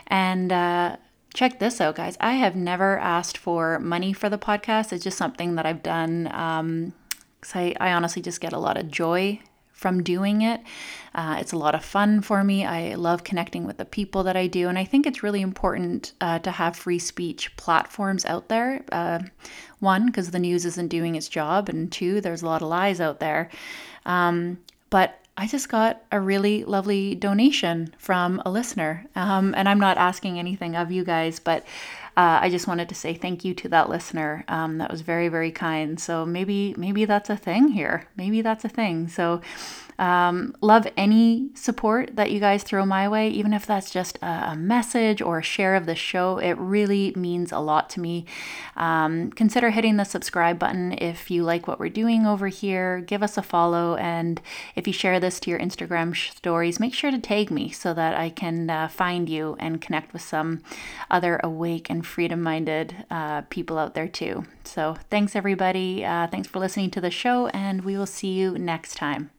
And uh, check this out, guys. I have never asked for money for the podcast. It's just something that I've done um, because I, I honestly just get a lot of joy from doing it. Uh, it's a lot of fun for me. I love connecting with the people that I do. And I think it's really important uh, to have free speech platforms out there. Uh, one, because the news isn't doing its job. And two, there's a lot of lies out there. Um, but I just got a really lovely donation from a listener. Um, and I'm not asking anything of you guys, but uh, I just wanted to say thank you to that listener. Um, that was very, very kind. So maybe, maybe that's a thing here. Maybe that's a thing. So um, love any support that you guys throw my way, even if that's just a, message or a share of the show. It really means a lot to me. Um, consider hitting the subscribe button if you like what we're doing over here. Give us a follow. And if you share this to your Instagram stories, make sure to tag me so that I can uh, find you and connect with some other awake and freedom minded uh, people out there too. So thanks, everybody. Uh, thanks for listening to the show, and we will see you next time.